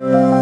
you.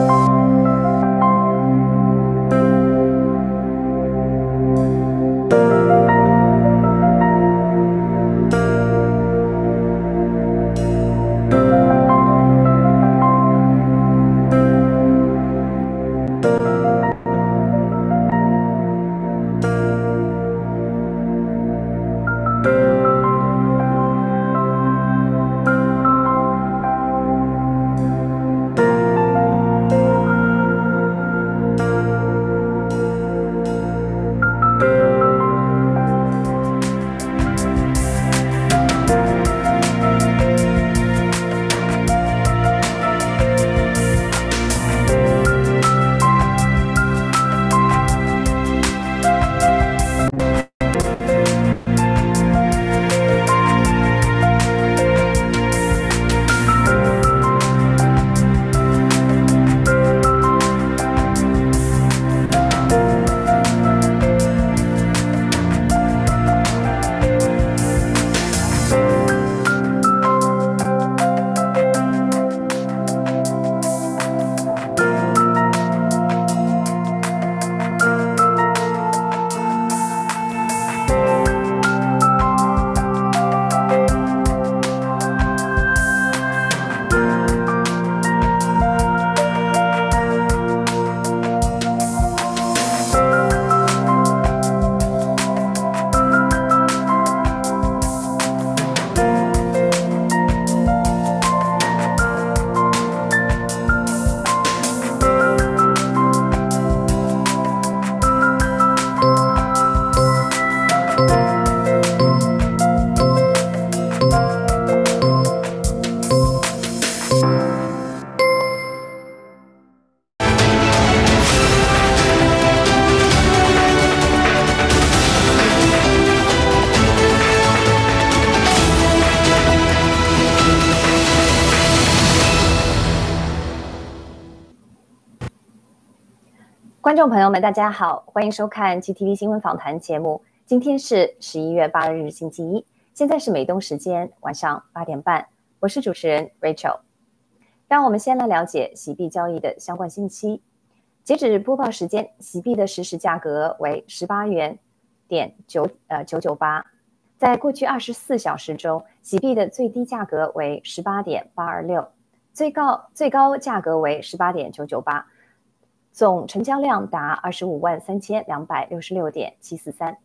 观众朋友们，大家好，欢迎收看 GTV 新闻访谈节目。今天是十一月八日，星期一，现在是美东时间晚上八点半，我是主持人 Rachel。让我们先来了解洗币交易的相关信息。截止播报时间，洗币的实时价格为十八元点九呃九九八。在过去二十四小时中，洗币的最低价格为十八点八二六，最高最高价格为十八点九九八。总成交量达二十五万三千两百六十六点七四三。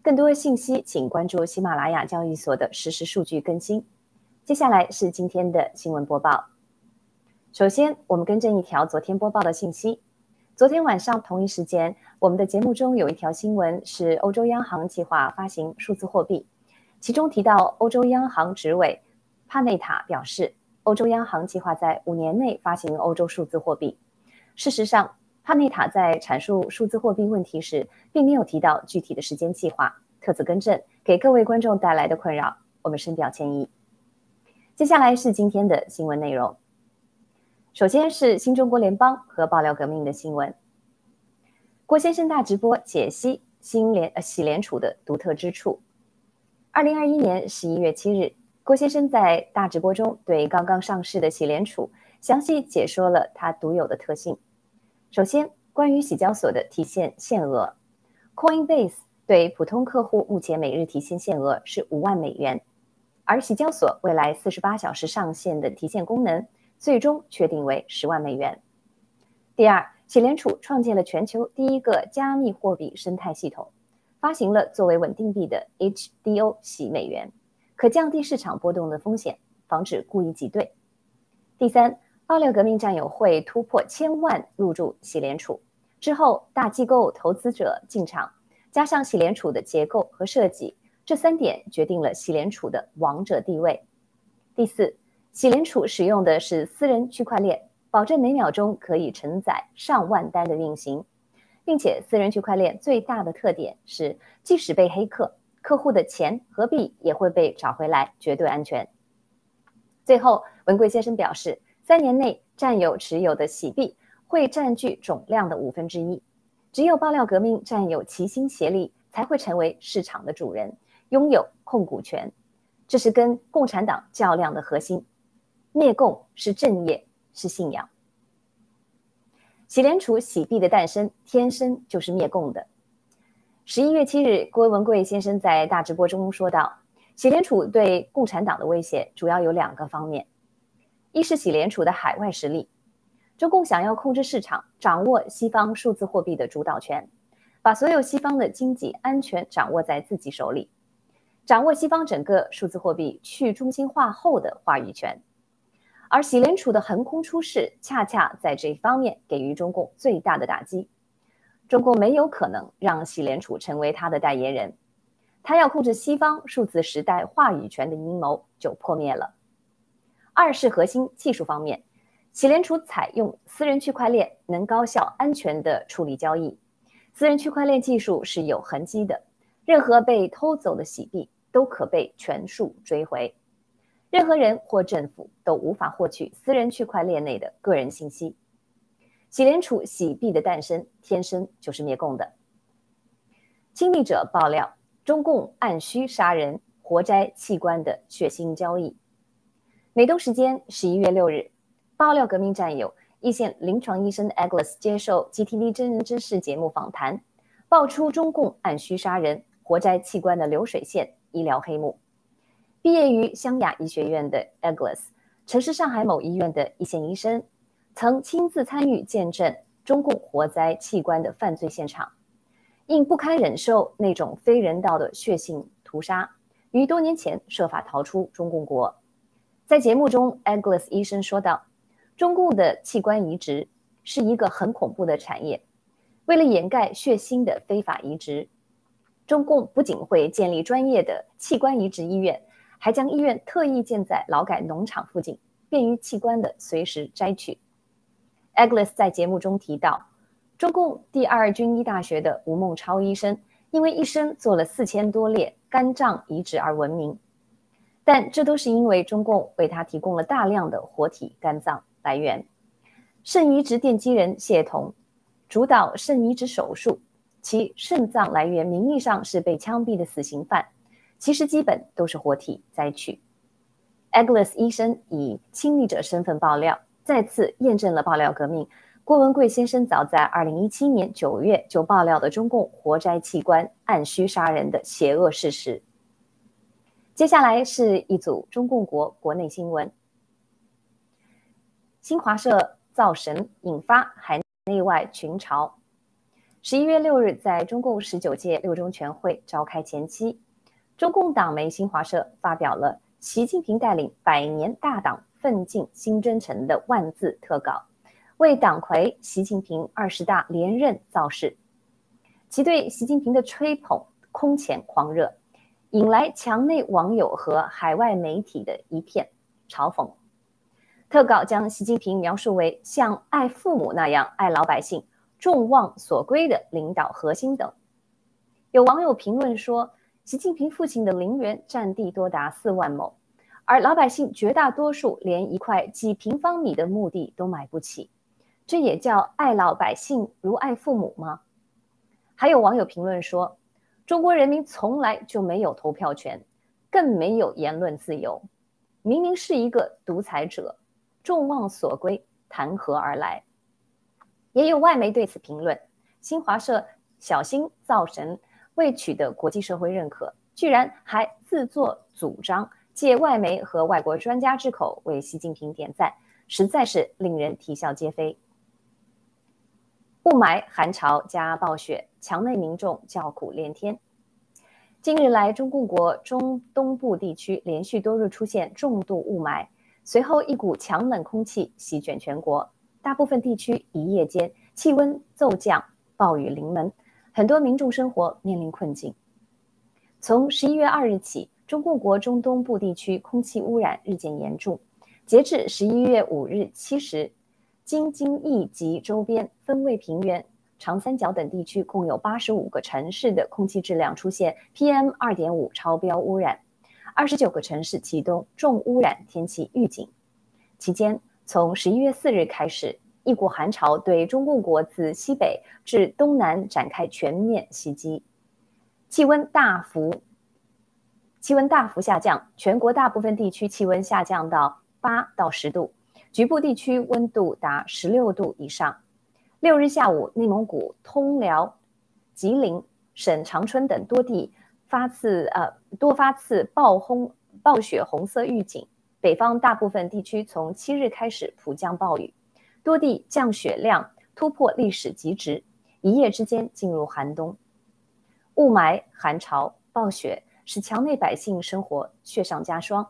更多信息，请关注喜马拉雅交易所的实时数据更新。接下来是今天的新闻播报。首先，我们更正一条昨天播报的信息。昨天晚上同一时间，我们的节目中有一条新闻是欧洲央行计划发行数字货币，其中提到欧洲央行执委帕内塔表示，欧洲央行计划在五年内发行欧洲数字货币。事实上，帕内塔在阐述数字货币问题时，并没有提到具体的时间计划。特此更正，给各位观众带来的困扰，我们深表歉意。接下来是今天的新闻内容。首先是新中国联邦和爆料革命的新闻。郭先生大直播解析新联呃洗联储的独特之处。二零二一年十一月七日，郭先生在大直播中对刚刚上市的喜联储。详细解说了它独有的特性。首先，关于洗交所的提现限额，Coinbase 对普通客户目前每日提现限额是五万美元，而洗交所未来四十八小时上线的提现功能最终确定为十万美元。第二，洗联储创建了全球第一个加密货币生态系统，发行了作为稳定币的 HDO 洗美元，可降低市场波动的风险，防止故意挤兑。第三。爆料革命战友会突破千万入驻喜联储之后，大机构投资者进场，加上喜联储的结构和设计，这三点决定了喜联储的王者地位。第四，喜联储使用的是私人区块链，保证每秒钟可以承载上万单的运行，并且私人区块链最大的特点是，即使被黑客，客户的钱和币也会被找回来，绝对安全。最后，文贵先生表示。三年内，占有持有的洗币会占据总量的五分之一。只有爆料革命占有齐心协力，才会成为市场的主人，拥有控股权。这是跟共产党较量的核心。灭共是正业，是信仰。喜联储洗币的诞生，天生就是灭共的。十一月七日，郭文贵先生在大直播中说道：“喜联储对共产党的威胁主要有两个方面，一是喜联储的海外实力，中共想要控制市场，掌握西方数字货币的主导权，把所有西方的经济安全掌握在自己手里，掌握西方整个数字货币去中心化后的话语权。而喜联储的横空出世，恰恰在这一方面给予中共最大的打击。”中共没有可能让喜联储成为他的代言人，他要控制西方数字时代话语权的阴谋就破灭了。二是核心技术方面，喜联储采用私人区块链，能高效安全地处理交易。私人区块链技术是有痕迹的，任何被偷走的洗币都可被全数追回，任何人或政府都无法获取私人区块链内的个人信息。喜联储洗币的诞生，天生就是灭共的。亲历者爆料，中共按需杀人、活摘器官的血腥交易。美东时间十一月六日，爆料革命战友、一线临床医生 Agnes 接受 GTV 真人真事节目访谈，爆出中共按需杀人、活摘器官的流水线医疗黑幕。毕业于湘雅医学院的 Agnes，曾是上海某医院的一线医生。曾亲自参与见证中共活摘器官的犯罪现场，因不堪忍受那种非人道的血腥屠杀，于多年前设法逃出中共国。在节目中，Agnes 医生说道：“中共的器官移植是一个很恐怖的产业。为了掩盖血腥的非法移植，中共不仅会建立专业的器官移植医院，还将医院特意建在劳改农场附近，便于器官的随时摘取。” Agnes 在节目中提到，中共第二军医大学的吴孟超医生，因为一生做了四千多例肝脏移植而闻名，但这都是因为中共为他提供了大量的活体肝脏来源。肾移植奠基人谢彤，主导肾移植手术，其肾脏来源名义上是被枪毙的死刑犯，其实基本都是活体摘取。Agnes 医生以亲历者身份爆料。再次验证了爆料革命。郭文贵先生早在二零一七年九月就爆料的中共活摘器官、按需杀人的邪恶事实。接下来是一组中共国国内新闻：新华社造神引发海内外群嘲。十一月六日，在中共十九届六中全会召开前期，中共党媒新华社发表了习近平带领百年大党。奋进新征程的万字特稿，为党魁习近平二十大连任造势。其对习近平的吹捧空前狂热，引来墙内网友和海外媒体的一片嘲讽。特稿将习近平描述为像爱父母那样爱老百姓、众望所归的领导核心等。有网友评论说，习近平父亲的陵园占地多达四万亩。而老百姓绝大多数连一块几平方米的墓地都买不起，这也叫爱老百姓如爱父母吗？还有网友评论说，中国人民从来就没有投票权，更没有言论自由，明明是一个独裁者，众望所归，谈何而来？也有外媒对此评论：新华社小心造神，未取得国际社会认可，居然还自作主张。借外媒和外国专家之口为习近平点赞，实在是令人啼笑皆非。雾霾、寒潮加暴雪，墙内民众叫苦连天。近日来，中共国中东部地区连续多日出现重度雾霾，随后一股强冷空气席卷全国，大部分地区一夜间气温骤降，暴雨临门，很多民众生活面临困境。从十一月二日起。中共国中东部地区空气污染日渐严重。截至十一月五日七时，京津冀及周边分位平原、长三角等地区共有八十五个城市的空气质量出现 PM 二点五超标污染，二十九个城市启动重污染天气预警。期间，从十一月四日开始，一股寒潮对中共国自西北至东南展开全面袭击，气温大幅。气温大幅下降，全国大部分地区气温下降到八到十度，局部地区温度达十六度以上。六日下午，内蒙古通辽、吉林省长春等多地发次呃多发次暴轰暴雪红色预警，北方大部分地区从七日开始普降暴雨，多地降雪量突破历史极值，一夜之间进入寒冬，雾霾、寒潮、暴雪使墙内百姓生活雪上加霜。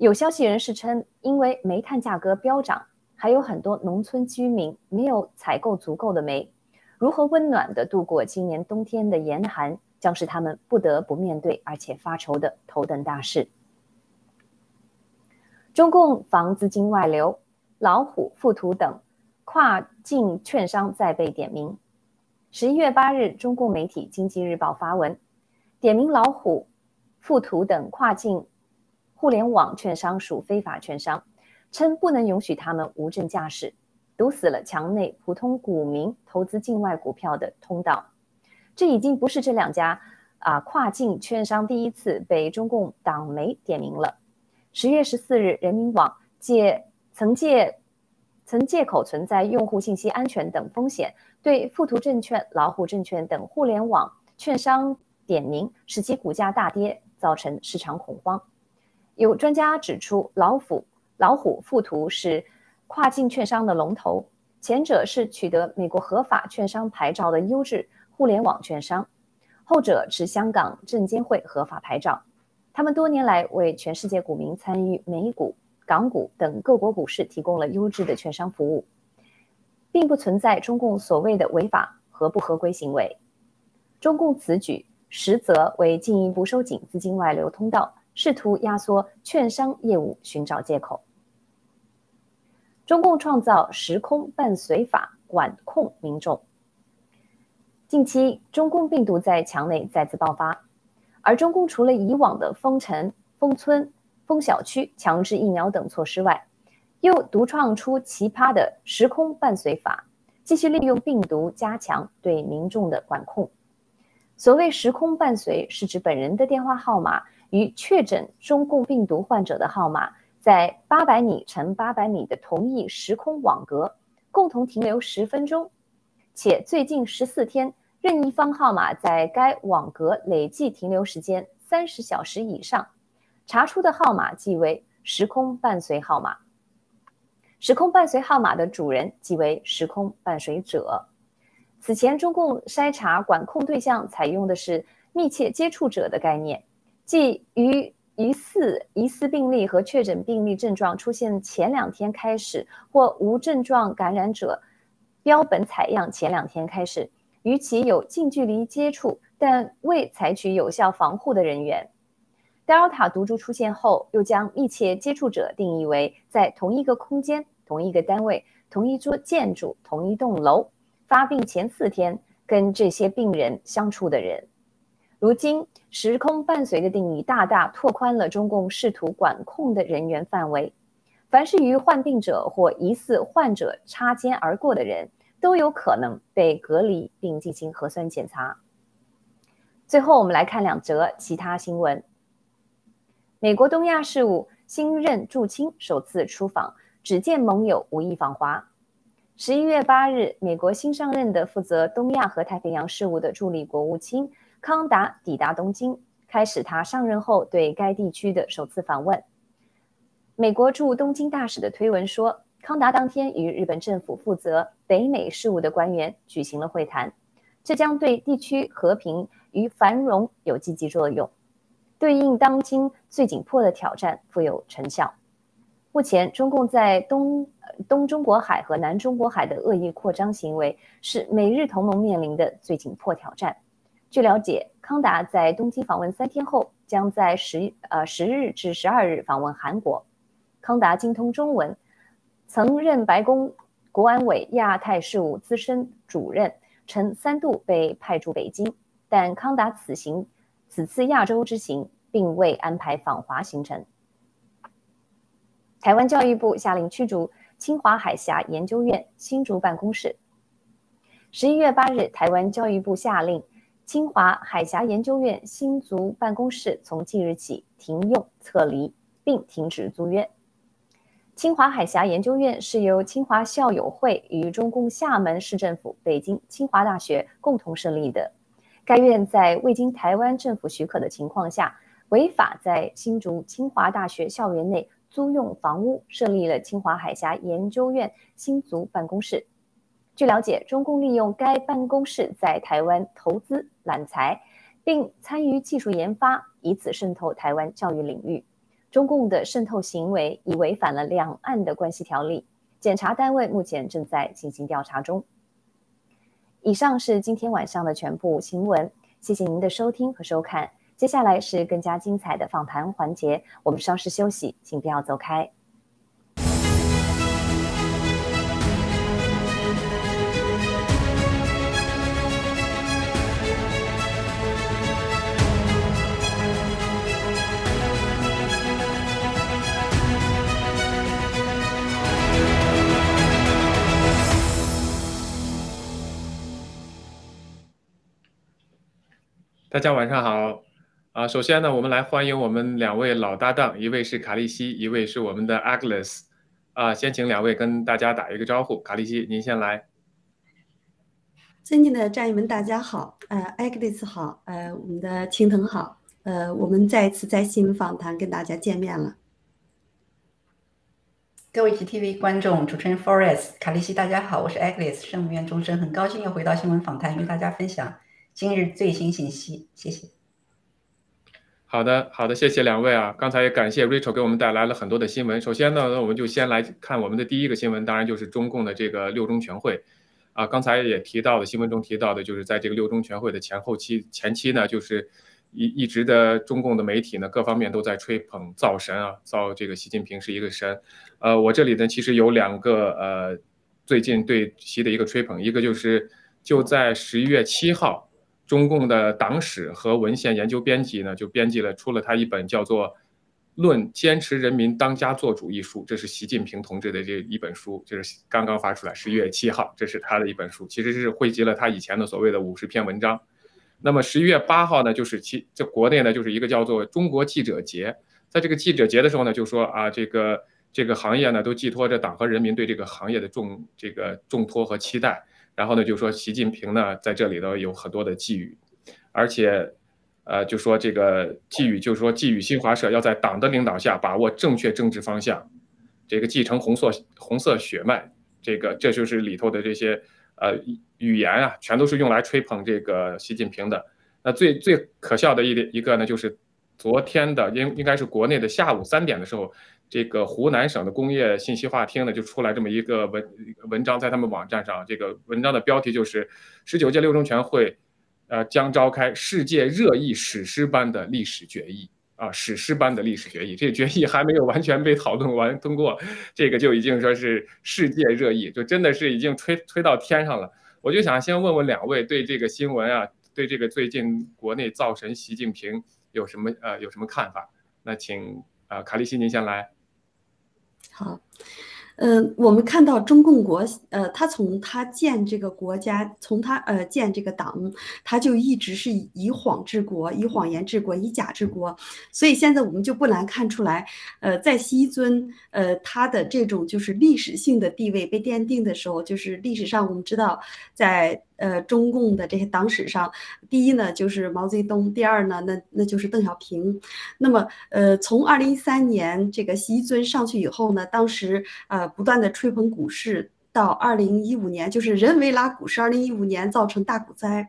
有消息人士称，因为煤炭价格飙涨，还有很多农村居民没有采购足够的煤。如何温暖地度过今年冬天的严寒，将是他们不得不面对而且发愁的头等大事。中共防资金外流，老虎、富途等跨境券商再被点名。十一月八日，中共媒体《经济日报》发文，点名老虎、富途等跨境。互联网券商属非法券商，称不能允许他们无证驾驶，堵死了墙内普通股民投资境外股票的通道。这已经不是这两家啊跨境券商第一次被中共党媒点名了。十月十四日，人民网借曾借曾借口存在用户信息安全等风险，对富途证券、老虎证券等互联网券商点名，使其股价大跌，造成市场恐慌。有专家指出，老虎、老虎、富途是跨境券商的龙头，前者是取得美国合法券商牌照的优质互联网券商，后者持香港证监会合法牌照。他们多年来为全世界股民参与美股、港股等各国股市提供了优质的券商服务，并不存在中共所谓的违法和不合规行为。中共此举实则为进一步收紧资金外流通道。试图压缩券商业务，寻找借口。中共创造时空伴随法管控民众。近期，中共病毒在墙内再次爆发，而中共除了以往的封城、封村、封小区、强制疫苗等措施外，又独创出奇葩的时空伴随法，继续利用病毒加强对民众的管控。所谓时空伴随，是指本人的电话号码。与确诊中共病毒患者的号码在八百米乘八百米的同一时空网格共同停留十分钟，且最近十四天任意方号码在该网格累计停留时间三十小时以上，查出的号码即为时空伴随号码。时空伴随号码的主人即为时空伴随者。此前中共筛查管控对象采用的是密切接触者的概念。即于疑似疑似病例和确诊病例症状出现前两天开始，或无症状感染者标本采样前两天开始，与其有近距离接触但未采取有效防护的人员。Delta 毒株出现后，又将密切接触者定义为在同一个空间、同一个单位、同一座建筑、同一栋楼发病前四天跟这些病人相处的人。如今，时空伴随的定义大大拓宽了中共试图管控的人员范围。凡是与患病者或疑似患者擦肩而过的人，都有可能被隔离并进行核酸检查。最后，我们来看两则其他新闻。美国东亚事务新任驻青首次出访，只见盟友，无意访华。十一月八日，美国新上任的负责东亚和太平洋事务的助理国务卿。康达抵达东京，开始他上任后对该地区的首次访问。美国驻东京大使的推文说，康达当天与日本政府负责北美事务的官员举行了会谈，这将对地区和平与繁荣有积极作用，对应当今最紧迫的挑战富有成效。目前，中共在东东中国海和南中国海的恶意扩张行为，是美日同盟面临的最紧迫挑战。据了解，康达在东京访问三天后，将在十呃十日至十二日访问韩国。康达精通中文，曾任白宫国安委亚太事务资深主任，曾三度被派驻北京。但康达此行此次亚洲之行并未安排访华行程。台湾教育部下令驱逐清华海峡研究院新竹办公室。十一月八日，台湾教育部下令。清华海峡研究院新竹办公室从即日起停用、撤离，并停止租约。清华海峡研究院是由清华校友会与中共厦门市政府、北京清华大学共同设立的。该院在未经台湾政府许可的情况下，违法在新竹清华大学校园内租用房屋，设立了清华海峡研究院新竹办公室。据了解，中共利用该办公室在台湾投资揽财，并参与技术研发，以此渗透台湾教育领域。中共的渗透行为已违反了两岸的关系条例，检察单位目前正在进行调查中。以上是今天晚上的全部新闻，谢谢您的收听和收看。接下来是更加精彩的访谈环节，我们稍事休息，请不要走开。大家晚上好，啊，首先呢，我们来欢迎我们两位老搭档，一位是卡利西，一位是我们的 Agnes，啊，先请两位跟大家打一个招呼。卡利西，您先来。尊敬的战友们，大家好，呃，Agnes 好，呃，我们的青藤好，呃，我们再一次在新闻访谈跟大家见面了。各位 GTV 观众，主持人 Forest，卡利西，大家好，我是 Agnes，圣母院钟声，很高兴又回到新闻访谈，与大家分享。今日最新信息，谢谢。好的，好的，谢谢两位啊！刚才也感谢 Rachel 给我们带来了很多的新闻。首先呢，那我们就先来看我们的第一个新闻，当然就是中共的这个六中全会啊。刚才也提到的新闻中提到的，就是在这个六中全会的前后期，前期呢，就是一一直的中共的媒体呢，各方面都在吹捧造神啊，造这个习近平是一个神。呃，我这里呢，其实有两个呃，最近对习的一个吹捧，一个就是就在十一月七号。中共的党史和文献研究编辑呢，就编辑了出了他一本叫做《论坚持人民当家作主》一书，这是习近平同志的这一本书，就是刚刚发出来，十一月七号，这是他的一本书，其实是汇集了他以前的所谓的五十篇文章。那么十一月八号呢，就是其这国内呢就是一个叫做中国记者节，在这个记者节的时候呢，就说啊，这个这个行业呢都寄托着党和人民对这个行业的重这个重托和期待。然后呢，就说习近平呢在这里头有很多的寄语，而且，呃，就说这个寄语，就是说寄语新华社要在党的领导下把握正确政治方向，这个继承红色红色血脉，这个这就是里头的这些呃语言啊，全都是用来吹捧这个习近平的。那最最可笑的一点一个呢，就是昨天的应应该是国内的下午三点的时候。这个湖南省的工业信息化厅呢，就出来这么一个文文章，在他们网站上，这个文章的标题就是“十九届六中全会，呃，将召开世界热议史诗般的历史决议啊，史诗般的历史决议。这个决议还没有完全被讨论完通过，这个就已经说是世界热议，就真的是已经吹吹到天上了。我就想先问问两位，对这个新闻啊，对这个最近国内造神习近平有什么呃有什么看法？那请啊卡利西您先来。好，嗯，我们看到中共国，呃，他从他建这个国家，从他呃建这个党，他就一直是以谎治国，以谎言治国，以假治国。所以现在我们就不难看出来，呃，在西尊，呃，他的这种就是历史性的地位被奠定的时候，就是历史上我们知道在。呃，中共的这些党史上，第一呢就是毛泽东，第二呢那那就是邓小平。那么，呃，从二零一三年这个习尊上去以后呢，当时呃不断的吹捧股市，到二零一五年就是人为拉股市，二零一五年造成大股灾。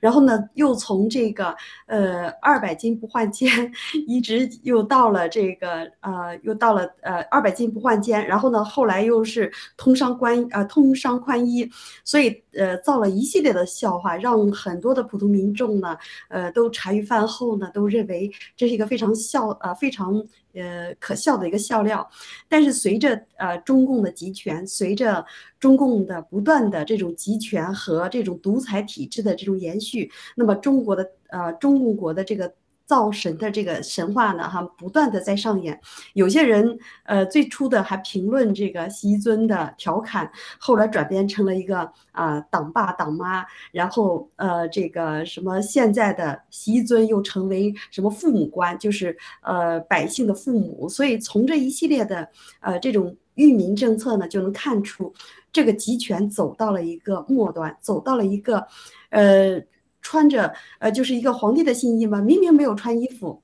然后呢，又从这个呃二百斤不换肩，一直又到了这个呃，又到了呃二百斤不换肩。然后呢，后来又是通商关呃通商宽衣，所以呃造了一系列的笑话，让很多的普通民众呢，呃都茶余饭后呢都认为这是一个非常笑呃非常。呃，可笑的一个笑料，但是随着呃中共的集权，随着中共的不断的这种集权和这种独裁体制的这种延续，那么中国的呃中共国的这个。造神的这个神话呢，哈，不断的在上演。有些人，呃，最初的还评论这个西尊的调侃，后来转变成了一个啊党爸党妈，然后呃，这个什么现在的西尊又成为什么父母官，就是呃百姓的父母。所以从这一系列的呃这种。育民政策呢，就能看出这个集权走到了一个末端，走到了一个，呃，穿着呃就是一个皇帝的新衣嘛，明明没有穿衣服。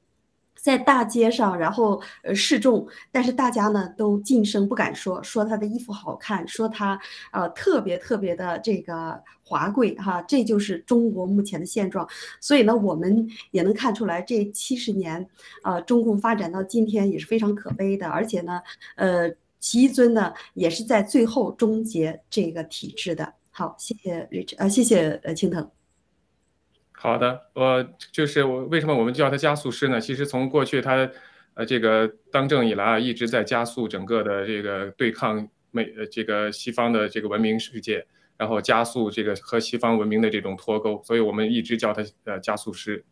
在大街上，然后呃示众，但是大家呢都噤声不敢说，说他的衣服好看，说他呃特别特别的这个华贵哈，这就是中国目前的现状。所以呢，我们也能看出来，这七十年啊，中共发展到今天也是非常可悲的，而且呢，呃，习一尊呢也是在最后终结这个体制的。好，谢谢 Rich，呃，谢谢呃青藤。好的，我就是我为什么我们叫他加速师呢？其实从过去他，呃，这个当政以来啊，一直在加速整个的这个对抗美呃这个西方的这个文明世界，然后加速这个和西方文明的这种脱钩，所以我们一直叫他呃加速师，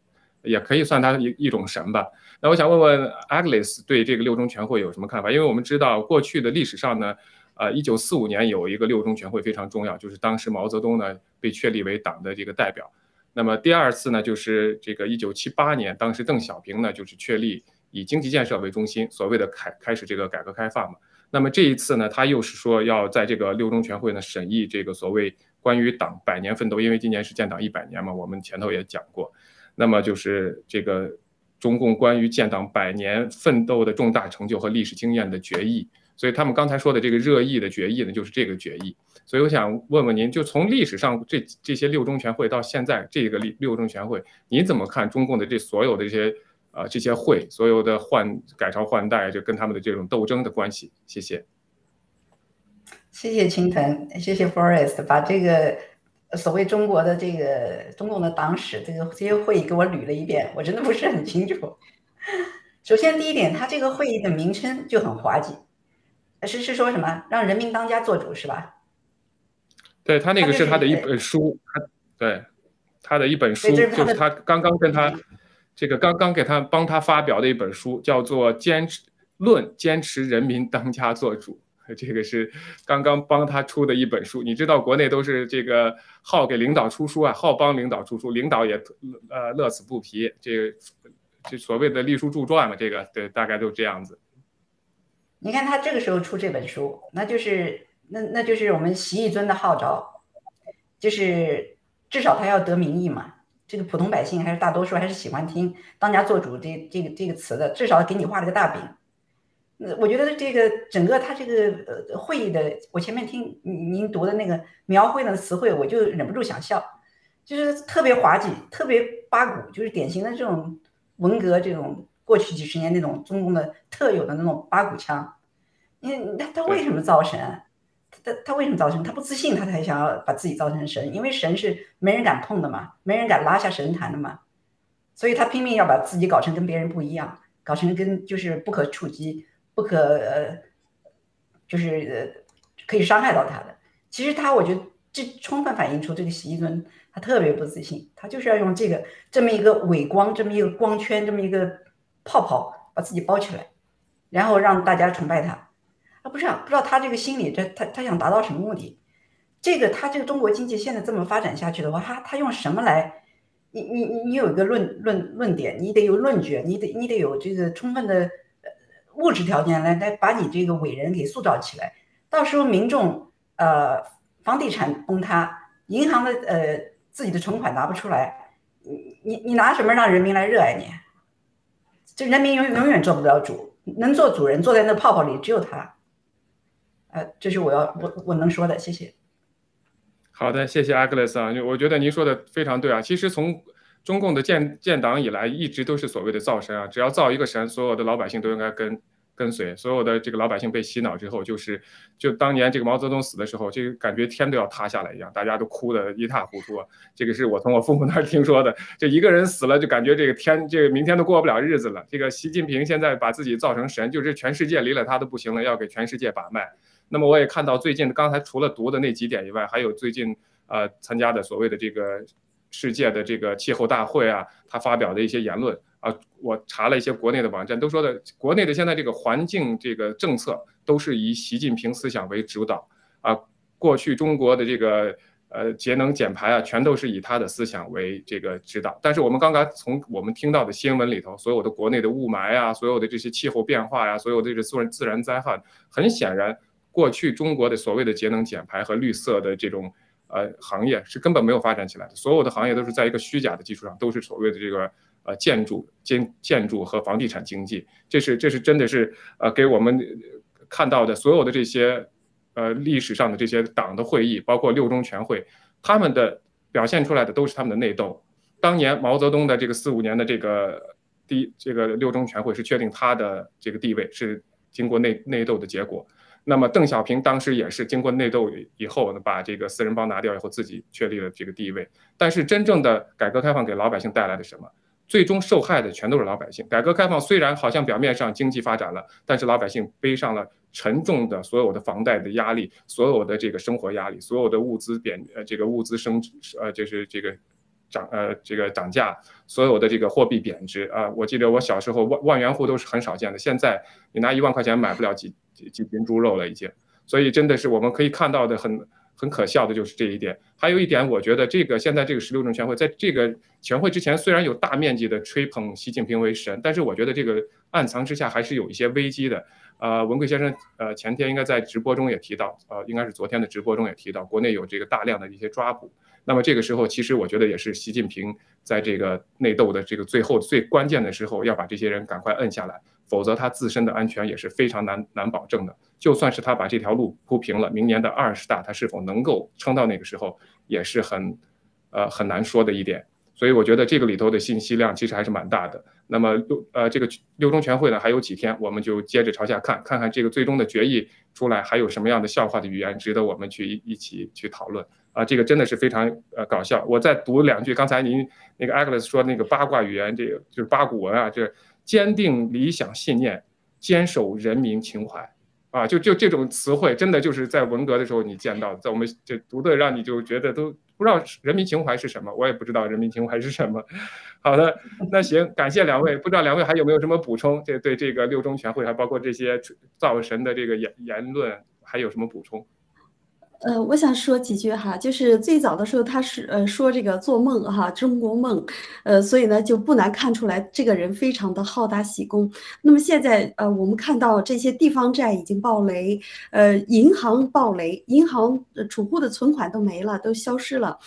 也可以算他一一种神吧。那我想问问 Agnes 对这个六中全会有什么看法？因为我们知道过去的历史上呢，呃，一九四五年有一个六中全会非常重要，就是当时毛泽东呢被确立为党的这个代表。那么第二次呢，就是这个一九七八年，当时邓小平呢就是确立以经济建设为中心，所谓的开开始这个改革开放嘛。那么这一次呢，他又是说要在这个六中全会呢审议这个所谓关于党百年奋斗，因为今年是建党一百年嘛，我们前头也讲过。那么就是这个中共关于建党百年奋斗的重大成就和历史经验的决议。所以他们刚才说的这个热议的决议呢，就是这个决议。所以我想问问您，就从历史上这这些六中全会到现在这个六六中全会，你怎么看中共的这所有的这些啊这些会，所有的换改朝换代，就跟他们的这种斗争的关系？谢谢。谢谢青藤，谢谢 Forest，把这个所谓中国的这个中共的党史这个这些会议给我捋了一遍，我真的不是很清楚。首先第一点，他这个会议的名称就很滑稽。是是说什么让人民当家做主是吧？对他那个是他的一本书，他对他的一本书，就是他刚刚跟他这个刚刚给他帮他发表的一本书，叫做《坚持论坚持人民当家做主》，这个是刚刚帮他出的一本书。你知道国内都是这个好给领导出书啊，好帮领导出书，领导也呃乐此不疲。这个这所谓的隶书著传嘛，这个对大概都这样子。你看他这个时候出这本书，那就是那那就是我们习义尊的号召，就是至少他要得民意嘛。这个普通百姓还是大多数还是喜欢听“当家做主”这这个这个词的，至少给你画了个大饼。那我觉得这个整个他这个呃会议的，我前面听您读的那个描绘的词汇，我就忍不住想笑，就是特别滑稽，特别八股，就是典型的这种文革这种。过去几十年那种中共的特有的那种八股腔，你他他为什么造神？他他为什么造神？他不自信，他才想要把自己造成神，因为神是没人敢碰的嘛，没人敢拉下神坛的嘛，所以他拼命要把自己搞成跟别人不一样，搞成跟就是不可触及、不可呃，就是呃可以伤害到他的。其实他我觉得这充分反映出这个习一尊他特别不自信，他就是要用这个这么一个伪光，这么一个光圈，这么一个。泡泡把自己包起来，然后让大家崇拜他，啊，不是啊不知道他这个心理，这他他想达到什么目的？这个他这个中国经济现在这么发展下去的话，他他用什么来？你你你你有一个论论论点，你得有论据，你得你得有这个充分的物质条件来来把你这个伟人给塑造起来。到时候民众呃房地产崩塌，银行的呃自己的存款拿不出来，你你你拿什么让人民来热爱你？就人民永永远做不了主，能做主人坐在那泡泡里只有他。呃，这是我要我我能说的，谢谢。好的，谢谢阿格雷斯啊，我觉得您说的非常对啊。其实从中共的建建党以来，一直都是所谓的造神啊，只要造一个神，所有的老百姓都应该跟。跟随所有的这个老百姓被洗脑之后，就是就当年这个毛泽东死的时候，这个感觉天都要塌下来一样，大家都哭得一塌糊涂。这个是我从我父母那儿听说的，就一个人死了，就感觉这个天这个明天都过不了日子了。这个习近平现在把自己造成神，就是全世界离了他都不行了，要给全世界把脉。那么我也看到最近刚才除了读的那几点以外，还有最近呃参加的所谓的这个世界的这个气候大会啊，他发表的一些言论。啊，我查了一些国内的网站，都说的国内的现在这个环境这个政策都是以习近平思想为主导啊。过去中国的这个呃节能减排啊，全都是以他的思想为这个指导。但是我们刚刚从我们听到的新闻里头，所有的国内的雾霾啊，所有的这些气候变化呀，所有的这自然自然灾害，很显然过去中国的所谓的节能减排和绿色的这种呃行业是根本没有发展起来的，所有的行业都是在一个虚假的基础上，都是所谓的这个呃建筑建建筑和房地产经济，这是这是真的是呃给我们看到的所有的这些呃历史上的这些党的会议，包括六中全会，他们的表现出来的都是他们的内斗。当年毛泽东的这个四五年的这个第这个六中全会是确定他的这个地位是经过内内斗的结果。那么邓小平当时也是经过内斗以后呢，把这个四人帮拿掉以后，自己确立了这个地位。但是真正的改革开放给老百姓带来了什么？最终受害的全都是老百姓。改革开放虽然好像表面上经济发展了，但是老百姓背上了沉重的所有的房贷的压力，所有的这个生活压力，所有的物资贬呃这个物资升值呃就是这个涨呃这个涨价，所有的这个货币贬值啊。我记得我小时候万万元户都是很少见的，现在你拿一万块钱买不了几。几斤猪肉了已经，所以真的是我们可以看到的很很可笑的就是这一点。还有一点，我觉得这个现在这个十六中全会在这个全会之前，虽然有大面积的吹捧习近平为神，但是我觉得这个暗藏之下还是有一些危机的。呃，文贵先生，呃，前天应该在直播中也提到，呃，应该是昨天的直播中也提到，国内有这个大量的一些抓捕。那么这个时候，其实我觉得也是习近平在这个内斗的这个最后最关键的时候，要把这些人赶快摁下来。否则，他自身的安全也是非常难难保证的。就算是他把这条路铺平了，明年的二十大他是否能够撑到那个时候，也是很，呃，很难说的一点。所以，我觉得这个里头的信息量其实还是蛮大的。那么六呃，这个六中全会呢还有几天，我们就接着朝下看，看看这个最终的决议出来还有什么样的笑话的语言值得我们去一一起去讨论啊！这个真的是非常呃搞笑。我再读两句，刚才您那个 Alex 说那个八卦语言，这个就是八股文啊，这。坚定理想信念，坚守人民情怀，啊，就就这种词汇，真的就是在文革的时候你见到，在我们这读的让你就觉得都不知道人民情怀是什么，我也不知道人民情怀是什么。好的，那行，感谢两位，不知道两位还有没有什么补充？这对这个六中全会，还包括这些造神的这个言言论，还有什么补充？呃，我想说几句哈，就是最早的时候他是呃说这个做梦哈，中国梦，呃，所以呢就不难看出来这个人非常的好大喜功。那么现在呃我们看到这些地方债已经爆雷，呃银行爆雷，银行储户的存款都没了，都消失了。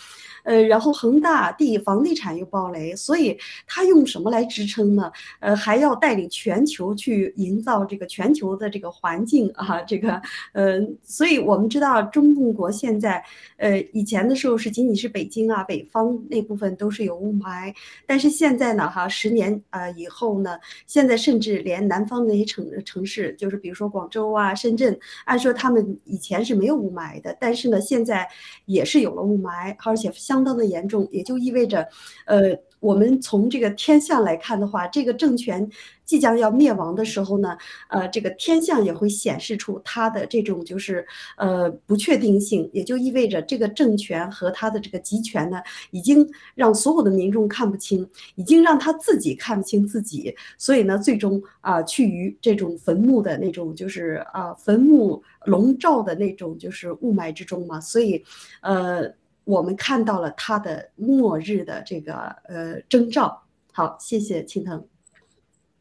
呃，然后恒大地房地产又爆雷，所以他用什么来支撑呢？呃，还要带领全球去营造这个全球的这个环境啊，这个，呃，所以我们知道中共国现在，呃，以前的时候是仅仅是北京啊，北方那部分都是有雾霾，但是现在呢，哈，十年啊以后呢，现在甚至连南方那些城城市，就是比如说广州啊、深圳，按说他们以前是没有雾霾的，但是呢，现在也是有了雾霾，而且相。相当的严重，也就意味着，呃，我们从这个天象来看的话，这个政权即将要灭亡的时候呢，呃，这个天象也会显示出它的这种就是呃不确定性，也就意味着这个政权和他的这个集权呢，已经让所有的民众看不清，已经让他自己看不清自己，所以呢，最终啊，去于这种坟墓的那种就是啊坟墓笼罩的那种就是雾霾之中嘛，所以，呃。我们看到了它的末日的这个呃征兆。好，谢谢青藤。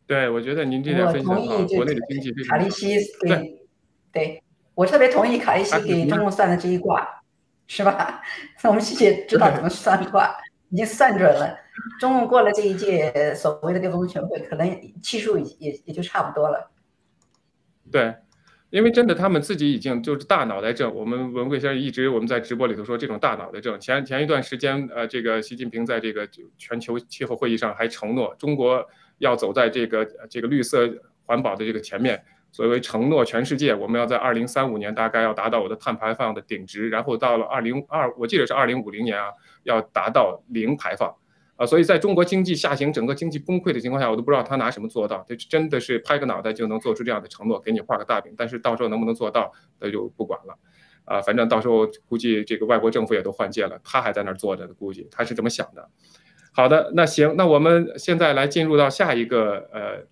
对，我觉得您这点分享好。国内的经济卡利西对，对我特别同意卡利西给中共算的这一卦，是吧？那我们谢谢知道怎么算卦，已经算准了。中共过了这一届所谓的六中全会，可能气数也也就差不多了。对。因为真的，他们自己已经就是大脑袋症。我们文贵先生一直我们在直播里头说，这种大脑袋症。前前一段时间，呃，这个习近平在这个全球气候会议上还承诺，中国要走在这个这个绿色环保的这个前面。所谓承诺全世界，我们要在二零三五年大概要达到我的碳排放的顶值，然后到了二零二，我记得是二零五零年啊，要达到零排放。啊，所以在中国经济下行、整个经济崩溃的情况下，我都不知道他拿什么做到。他真的是拍个脑袋就能做出这样的承诺，给你画个大饼，但是到时候能不能做到，那就不管了。啊，反正到时候估计这个外国政府也都换届了，他还在那儿坐着，估计他是这么想的。好的，那行，那我们现在来进入到下一个呃，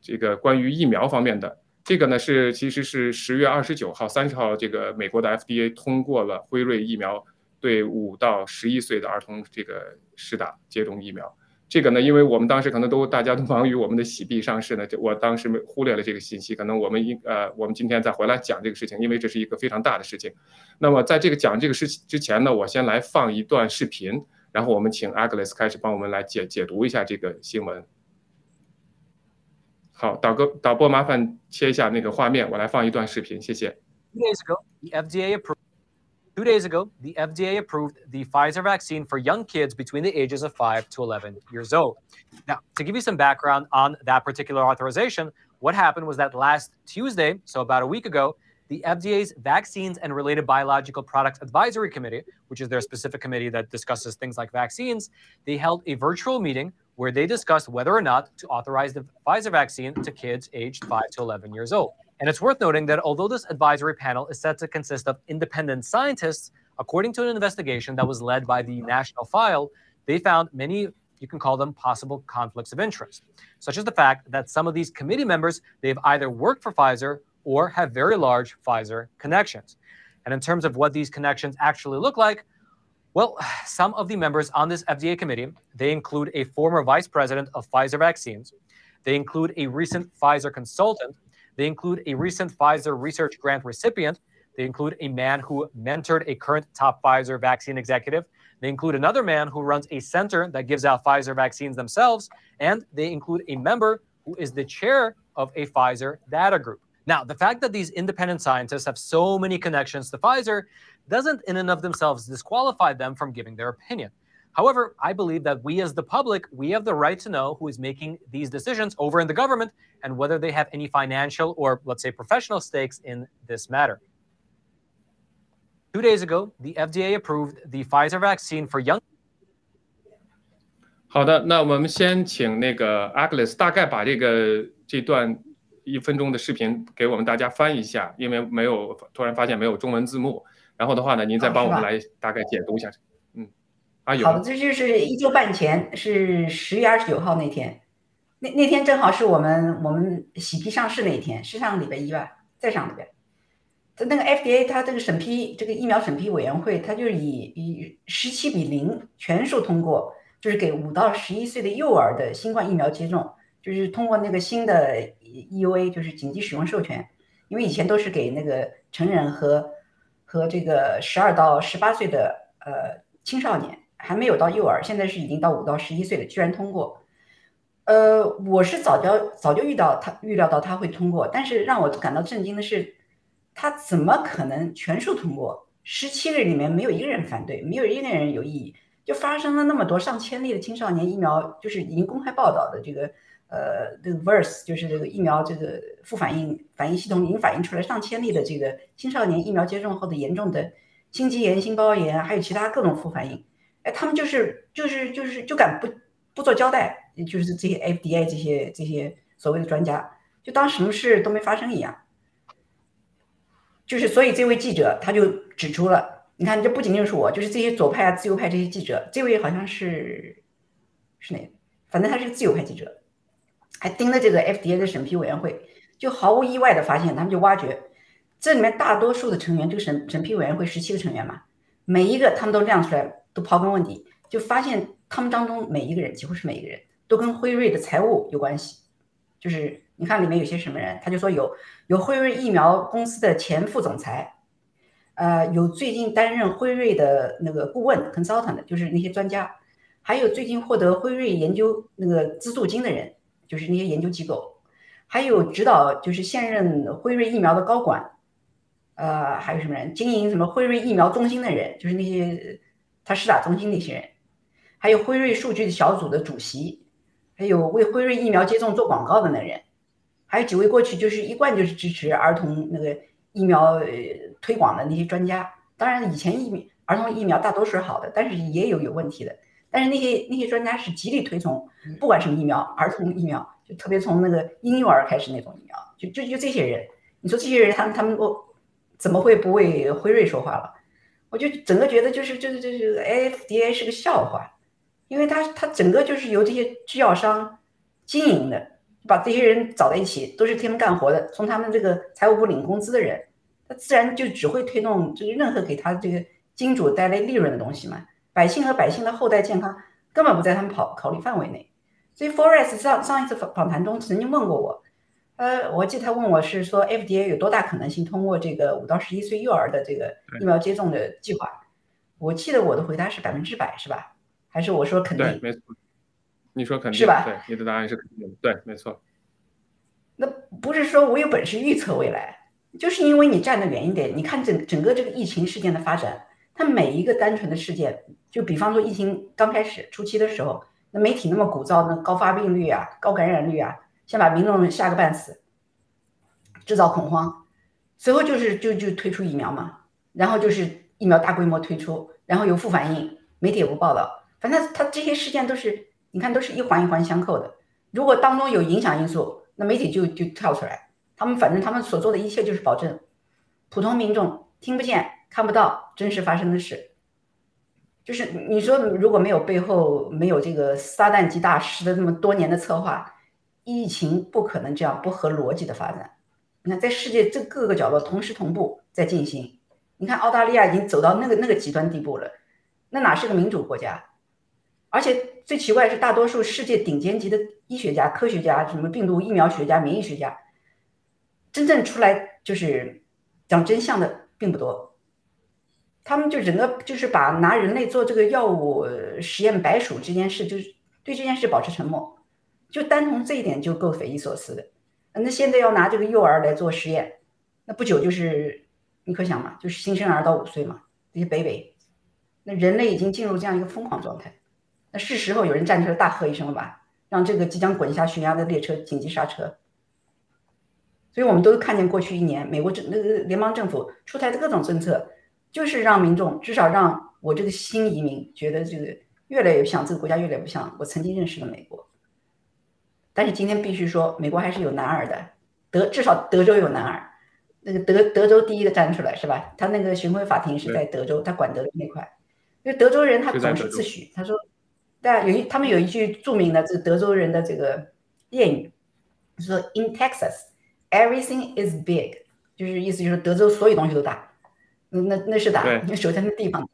这个关于疫苗方面的这个呢，是其实是十月二十九号、三十号，这个美国的 FDA 通过了辉瑞疫苗。对五到十一岁的儿童这个试打接种疫苗，这个呢，因为我们当时可能都大家都忙于我们的洗币上市呢，就我当时没忽略了这个信息。可能我们应呃，我们今天再回来讲这个事情，因为这是一个非常大的事情。那么在这个讲这个事情之前呢，我先来放一段视频，然后我们请 Agnes 开始帮我们来解解读一下这个新闻。好，导哥导播麻烦切一下那个画面，我来放一段视频，谢谢。Two days ago, the FDA approved the FDA approved the Pfizer vaccine for young kids between the ages of 5 to 11 years old. Now, to give you some background on that particular authorization, what happened was that last Tuesday, so about a week ago, the FDA's Vaccines and Related Biological Products Advisory Committee, which is their specific committee that discusses things like vaccines, they held a virtual meeting where they discussed whether or not to authorize the Pfizer vaccine to kids aged 5 to 11 years old. And it's worth noting that although this advisory panel is said to consist of independent scientists, according to an investigation that was led by the National File, they found many, you can call them possible conflicts of interest, such as the fact that some of these committee members, they've either worked for Pfizer or have very large Pfizer connections. And in terms of what these connections actually look like, well, some of the members on this FDA committee, they include a former vice president of Pfizer vaccines. They include a recent Pfizer consultant they include a recent Pfizer research grant recipient. They include a man who mentored a current top Pfizer vaccine executive. They include another man who runs a center that gives out Pfizer vaccines themselves. And they include a member who is the chair of a Pfizer data group. Now, the fact that these independent scientists have so many connections to Pfizer doesn't, in and of themselves, disqualify them from giving their opinion. However, I believe that we as the public, we have the right to know who is making these decisions over in the government and whether they have any financial or, let's say, professional stakes in this matter. Two days ago, the FDA approved the Pfizer vaccine for young. 好的，那我们先请那个 Agnes 大概把这个这段一分钟的视频给我们大家翻一下，因为没有突然发现没有中文字幕。然后的话呢，您再帮我们来大概解读一下。 好的，这就是一周半前，是十月二十九号那天，那那天正好是我们我们喜批上市那一天，是上礼拜一吧？再上礼拜，它那个 FDA 它这个审批这个疫苗审批委员会，它就是以以十七比零全数通过，就是给五到十一岁的幼儿的新冠疫苗接种，就是通过那个新的 EUA，就是紧急使用授权，因为以前都是给那个成人和和这个十二到十八岁的呃青少年。还没有到幼儿，现在是已经到五到十一岁了，居然通过。呃，我是早就早就遇到他预料到他会通过，但是让我感到震惊的是，他怎么可能全数通过？十七个人里面没有一个人反对，没有一个人有异议，就发生了那么多上千例的青少年疫苗，就是已经公开报道的这个呃这个 verse，就是这个疫苗这个副反应反应系统已经反映出来上千例的这个青少年疫苗接种后的严重的心肌炎、心包炎，还有其他各种副反应。哎，他们就是就是就是就敢不不做交代，就是这些 FDA 这些这些所谓的专家，就当什么事都没发生一样。就是所以这位记者他就指出了，你看这不仅仅是我，就是这些左派啊、自由派这些记者，这位好像是是哪个？反正他是个自由派记者，还盯着这个 FDA 的审批委员会，就毫无意外的发现，他们就挖掘这里面大多数的成员，这个审审批委员会十七个成员嘛，每一个他们都亮出来。都刨根问底，就发现他们当中每一个人，几乎是每一个人都跟辉瑞的财务有关系。就是你看里面有些什么人，他就说有有辉瑞疫苗公司的前副总裁，呃，有最近担任辉瑞的那个顾问 consultant，就是那些专家，还有最近获得辉瑞研究那个资助金的人，就是那些研究机构，还有指导就是现任辉瑞疫苗的高管，呃，还有什么人经营什么辉瑞疫苗中心的人，就是那些。他施打中心那些人，还有辉瑞数据的小组的主席，还有为辉瑞疫苗接种做广告的那人，还有几位过去就是一贯就是支持儿童那个疫苗推广的那些专家。当然，以前疫苗儿童疫苗大多数是好的，但是也有有问题的。但是那些那些专家是极力推崇，不管什么疫苗，儿童疫苗就特别从那个婴幼儿开始那种疫苗，就就就这些人，你说这些人他们他们我怎么会不为辉瑞说话了？我就整个觉得就是就是就是 A F D A 是个笑话，因为他他整个就是由这些制药商经营的，把这些人找在一起，都是替他们干活的，从他们这个财务部领工资的人，他自然就只会推动这个任何给他这个金主带来利润的东西嘛。百姓和百姓的后代健康根本不在他们考考虑范围内。所以 Forest 上上一次访访谈中曾经问过我，呃，我记得他问我是说 FDA 有多大可能性通过这个五到十一岁幼儿的这个疫苗接种的计划，我记得我的回答是百分之百，是吧？还是我说肯定？对，没错。你说肯定是吧？对，你的答案是肯定的。对，没错。那不是说我有本事预测未来，就是因为你站得远一点，你看整整个这个疫情事件的发展，它每一个单纯的事件，就比方说疫情刚开始初期的时候，那媒体那么鼓噪，那高发病率啊，高感染率啊，先把民众吓个半死，制造恐慌，随后就是就就推出疫苗嘛，然后就是疫苗大规模推出，然后有副反应，媒体也不报道，反正他这些事件都是。你看，都是一环一环相扣的。如果当中有影响因素，那媒体就就跳出来。他们反正他们所做的一切就是保证普通民众听不见、看不到真实发生的事。就是你说，如果没有背后没有这个撒旦级大师的那么多年的策划，疫情不可能这样不合逻辑的发展。你看，在世界这各个角落同时同步在进行。你看，澳大利亚已经走到那个那个极端地步了，那哪是个民主国家？而且最奇怪的是，大多数世界顶尖级的医学家、科学家，什么病毒疫苗学家、免疫学家，真正出来就是讲真相的并不多。他们就整个就是把拿人类做这个药物实验白鼠这件事，就是对这件事保持沉默。就单从这一点就够匪夷所思的。那现在要拿这个幼儿来做实验，那不久就是你可想嘛，就是新生儿到五岁嘛，这些 baby，那人类已经进入这样一个疯狂状态。那是时候有人站出来大喝一声了吧，让这个即将滚下悬崖的列车紧急刹车。所以我们都看见过去一年美国政那个联邦政府出台的各种政策，就是让民众至少让我这个新移民觉得这个越来越像这个国家越来越不像我曾经认识的美国。但是今天必须说，美国还是有男儿的，德至少德州有男儿，那个德德州第一个站出来是吧？他那个巡回法庭是在德州，他管德州那块，因为德州人他总是自诩，他说。但，有一他们有一句著名的这德州人的这个谚语，说 “In Texas, everything is big”，就是意思就是德州所有东西都大。那那那是大，因为首先那地方大。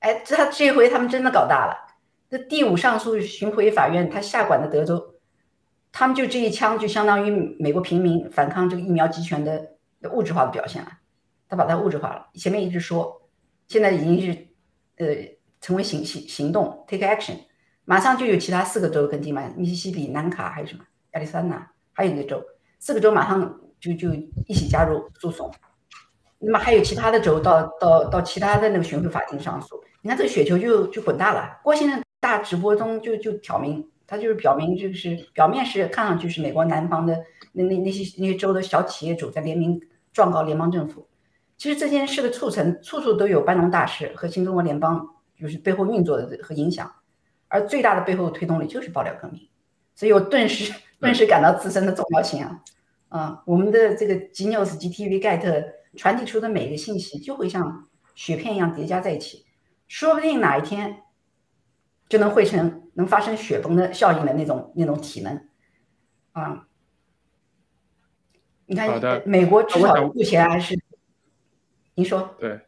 哎，这他这回他们真的搞大了。那第五上诉巡回法院他下管的德州，他们就这一枪就相当于美国平民反抗这个疫苗集权的物质化的表现了。他把它物质化了。前面一直说，现在已经是呃。成为行行行动，take action，马上就有其他四个州跟进嘛，密西西比、南卡还有什么亚利桑那，还有一个州，四个州马上就就一起加入诉讼。那么还有其他的州到到到其他的那个巡回法庭上诉。你看这个雪球就就滚大了。郭先生大直播中就就挑明，他就是表明就是表面是看上去是美国南方的那那那些那些州的小企业主在联名状告联邦政府。其实这件事的促成处处都有班农大师和新中国联邦。就是背后运作的和影响，而最大的背后推动力就是爆料革命，所以我顿时顿时感到自身的重要性啊！啊，我们的这个 Genius GTV Get 传递出的每一个信息就会像雪片一样叠加在一起，说不定哪一天就能汇成能发生雪崩的效应的那种那种体能啊！你看，美国至少目前还是，您说对。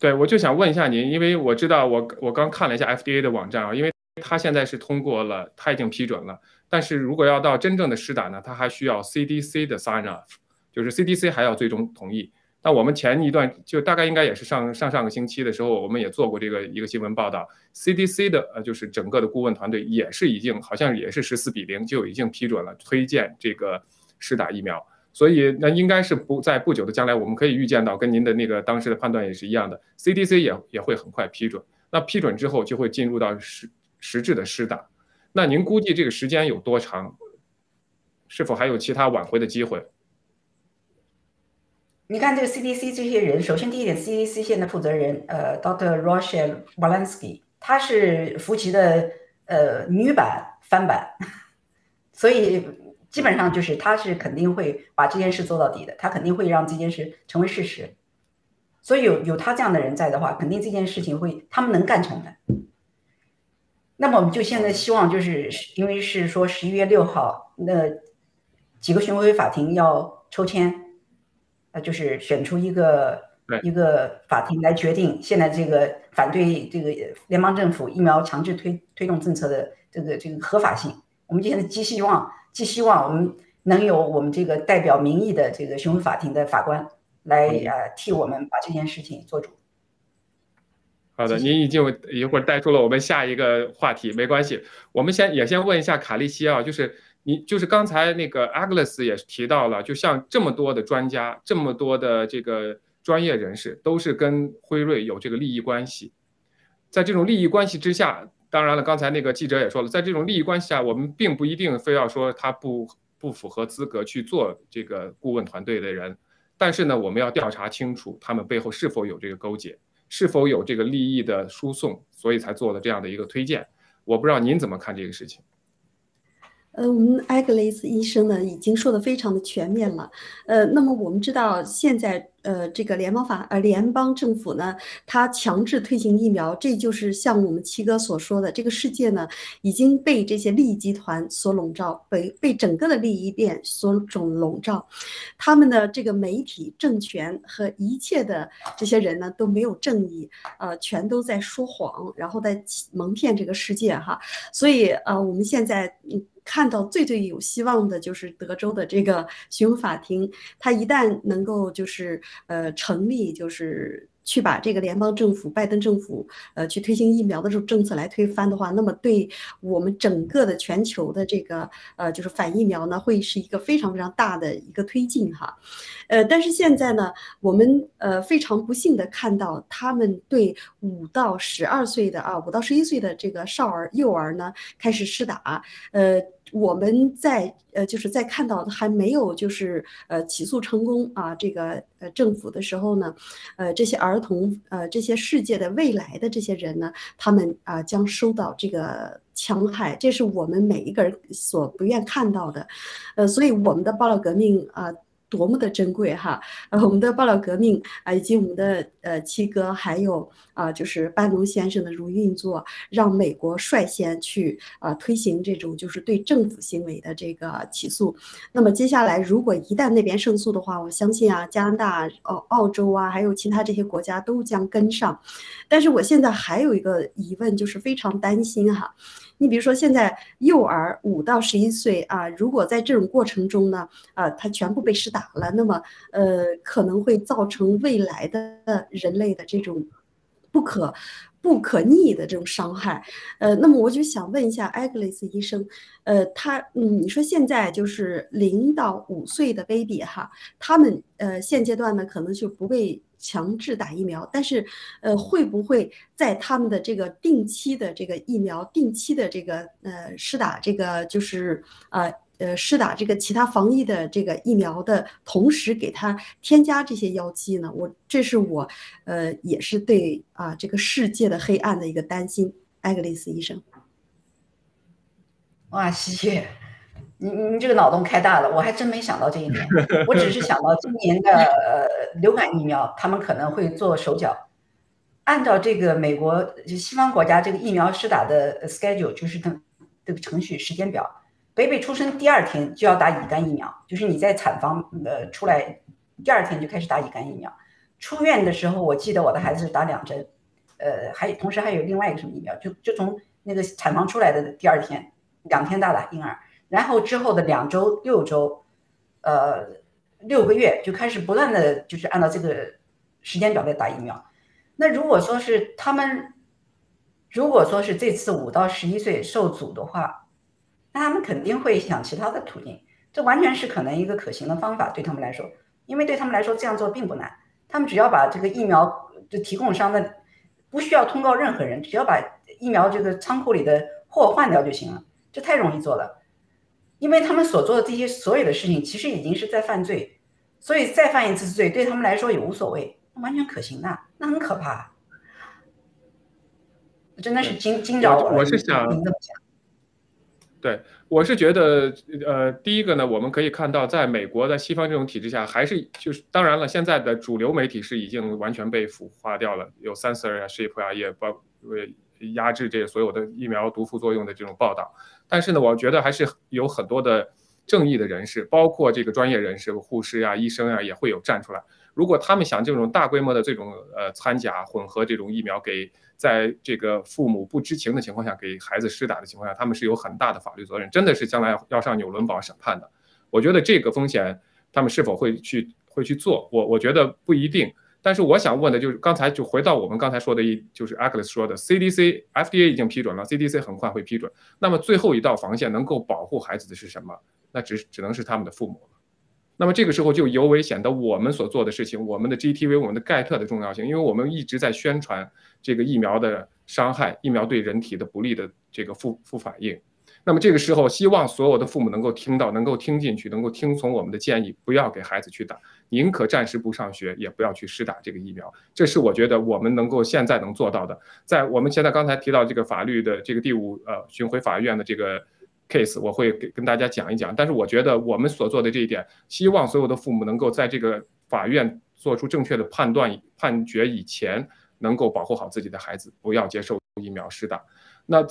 对，我就想问一下您，因为我知道我我刚看了一下 FDA 的网站啊，因为它现在是通过了，它已经批准了，但是如果要到真正的施打呢，它还需要 CDC 的 sign off，就是 CDC 还要最终同意。那我们前一段就大概应该也是上上上个星期的时候，我们也做过这个一个新闻报道，CDC 的呃就是整个的顾问团队也是已经好像也是十四比零就已经批准了推荐这个施打疫苗。所以，那应该是不在不久的将来，我们可以预见到，跟您的那个当时的判断也是一样的，CDC 也也会很快批准。那批准之后，就会进入到实实质的施打。那您估计这个时间有多长？是否还有其他挽回的机会？你看这个 CDC 这些人，首先第一点，CDC 现在负责人，呃，Dr. Rochelle Walensky，她是福奇的呃女版翻版，所以。基本上就是他是肯定会把这件事做到底的，他肯定会让这件事成为事实。所以有有他这样的人在的话，肯定这件事情会他们能干成的。那么我们就现在希望，就是因为是说十一月六号那几个巡回法庭要抽签，呃，就是选出一个一个法庭来决定现在这个反对这个联邦政府疫苗强制推推动政策的这个这个合法性。我们现在寄希望，寄希望我们能有我们这个代表民意的这个巡回法庭的法官来呃替我们把这件事情做主。好的，您已经一会儿带出了我们下一个话题，没关系，我们先也先问一下卡利西啊，就是你就是刚才那个 Agnes 也提到了，就像这么多的专家，这么多的这个专业人士，都是跟辉瑞有这个利益关系，在这种利益关系之下，当然了，刚才那个记者也说了，在这种利益关系下，我们并不一定非要说他不不符合资格去做这个顾问团队的人，但是呢，我们要调查清楚他们背后是否有这个勾结。是否有这个利益的输送，所以才做了这样的一个推荐。我不知道您怎么看这个事情。呃，我们艾格雷斯医生呢已经说的非常的全面了。呃，那么我们知道现在。呃，这个联邦法呃，联邦政府呢，它强制推行疫苗，这就是像我们七哥所说的，这个世界呢已经被这些利益集团所笼罩，被被整个的利益链所笼笼罩，他们的这个媒体、政权和一切的这些人呢都没有正义，呃，全都在说谎，然后在蒙骗这个世界哈。所以呃，我们现在嗯看到最最有希望的就是德州的这个巡回法庭，它一旦能够就是。呃，成立就是去把这个联邦政府、拜登政府，呃，去推行疫苗的这种政策来推翻的话，那么对我们整个的全球的这个呃，就是反疫苗呢，会是一个非常非常大的一个推进哈。呃，但是现在呢，我们呃非常不幸的看到，他们对五到十二岁的啊，五到十一岁的这个少儿、幼儿呢开始施打，呃。我们在呃，就是在看到还没有就是呃起诉成功啊，这个呃政府的时候呢，呃这些儿童呃这些世界的未来的这些人呢，他们啊将受到这个戕害，这是我们每一个人所不愿看到的，呃，所以我们的报道革命啊。多么的珍贵哈！呃，我们的爆料革命啊，以及我们的呃七哥，还有啊，就是班农先生的如运作，让美国率先去啊推行这种就是对政府行为的这个起诉。那么接下来，如果一旦那边胜诉的话，我相信啊，加拿大、澳澳洲啊，还有其他这些国家都将跟上。但是我现在还有一个疑问，就是非常担心哈。你比如说，现在幼儿五到十一岁啊，如果在这种过程中呢，啊，他全部被施打了，那么呃，可能会造成未来的人类的这种不可不可逆的这种伤害。呃，那么我就想问一下艾格雷斯医生，呃，他嗯，你说现在就是零到五岁的 baby 哈，他们呃现阶段呢可能就不被。强制打疫苗，但是，呃，会不会在他们的这个定期的这个疫苗、定期的这个呃施打这个就是呃呃施打这个其他防疫的这个疫苗的同时，给他添加这些药剂呢？我这是我呃也是对啊这个世界的黑暗的一个担心。艾格丽斯医生，哇，谢谢。你你这个脑洞开大了，我还真没想到这一点。我只是想到今年的呃流感疫苗，他们可能会做手脚。按照这个美国就西方国家这个疫苗施打的 schedule，就是等这个程序时间表，baby 出生第二天就要打乙肝疫苗，就是你在产房呃出来第二天就开始打乙肝疫苗。出院的时候，我记得我的孩子是打两针，呃，还同时还有另外一个什么疫苗，就就从那个产房出来的第二天，两天大打婴儿。然后之后的两周、六周，呃，六个月就开始不断的就是按照这个时间表在打疫苗。那如果说是他们，如果说是这次五到十一岁受阻的话，那他们肯定会想其他的途径。这完全是可能一个可行的方法对他们来说，因为对他们来说这样做并不难。他们只要把这个疫苗的提供商的不需要通告任何人，只要把疫苗这个仓库里的货换掉就行了，这太容易做了。因为他们所做的这些所有的事情，其实已经是在犯罪，所以再犯一次罪对他们来说也无所谓，完全可行的。那很可怕，真的是惊惊着我了。我是想，对，我是觉得，呃，第一个呢，我们可以看到，在美国的西方这种体制下，还是就是当然了，现在的主流媒体是已经完全被腐化掉了，有 censor 啊、ship 啊，也包为压制这所有的疫苗毒副作用的这种报道。但是呢，我觉得还是有很多的正义的人士，包括这个专业人士、护士呀、医生呀，也会有站出来。如果他们想这种大规模的这种呃掺假混合这种疫苗给在这个父母不知情的情况下给孩子施打的情况下，他们是有很大的法律责任，真的是将来要要上纽伦堡审判的。我觉得这个风险他们是否会去会去做，我我觉得不一定。但是我想问的就是，刚才就回到我们刚才说的一，就是 Agnes 说的，CDC、FDA 已经批准了，CDC 很快会批准。那么最后一道防线能够保护孩子的是什么？那只只能是他们的父母了。那么这个时候就尤为显得我们所做的事情，我们的 GTV、我们的盖特的重要性，因为我们一直在宣传这个疫苗的伤害，疫苗对人体的不利的这个副副反应。那么这个时候，希望所有的父母能够听到，能够听进去，能够听从我们的建议，不要给孩子去打，宁可暂时不上学，也不要去施打这个疫苗。这是我觉得我们能够现在能做到的。在我们现在刚才提到这个法律的这个第五呃巡回法院的这个 case，我会给跟大家讲一讲。但是我觉得我们所做的这一点，希望所有的父母能够在这个法院做出正确的判断判决以前，能够保护好自己的孩子，不要接受疫苗施打。那。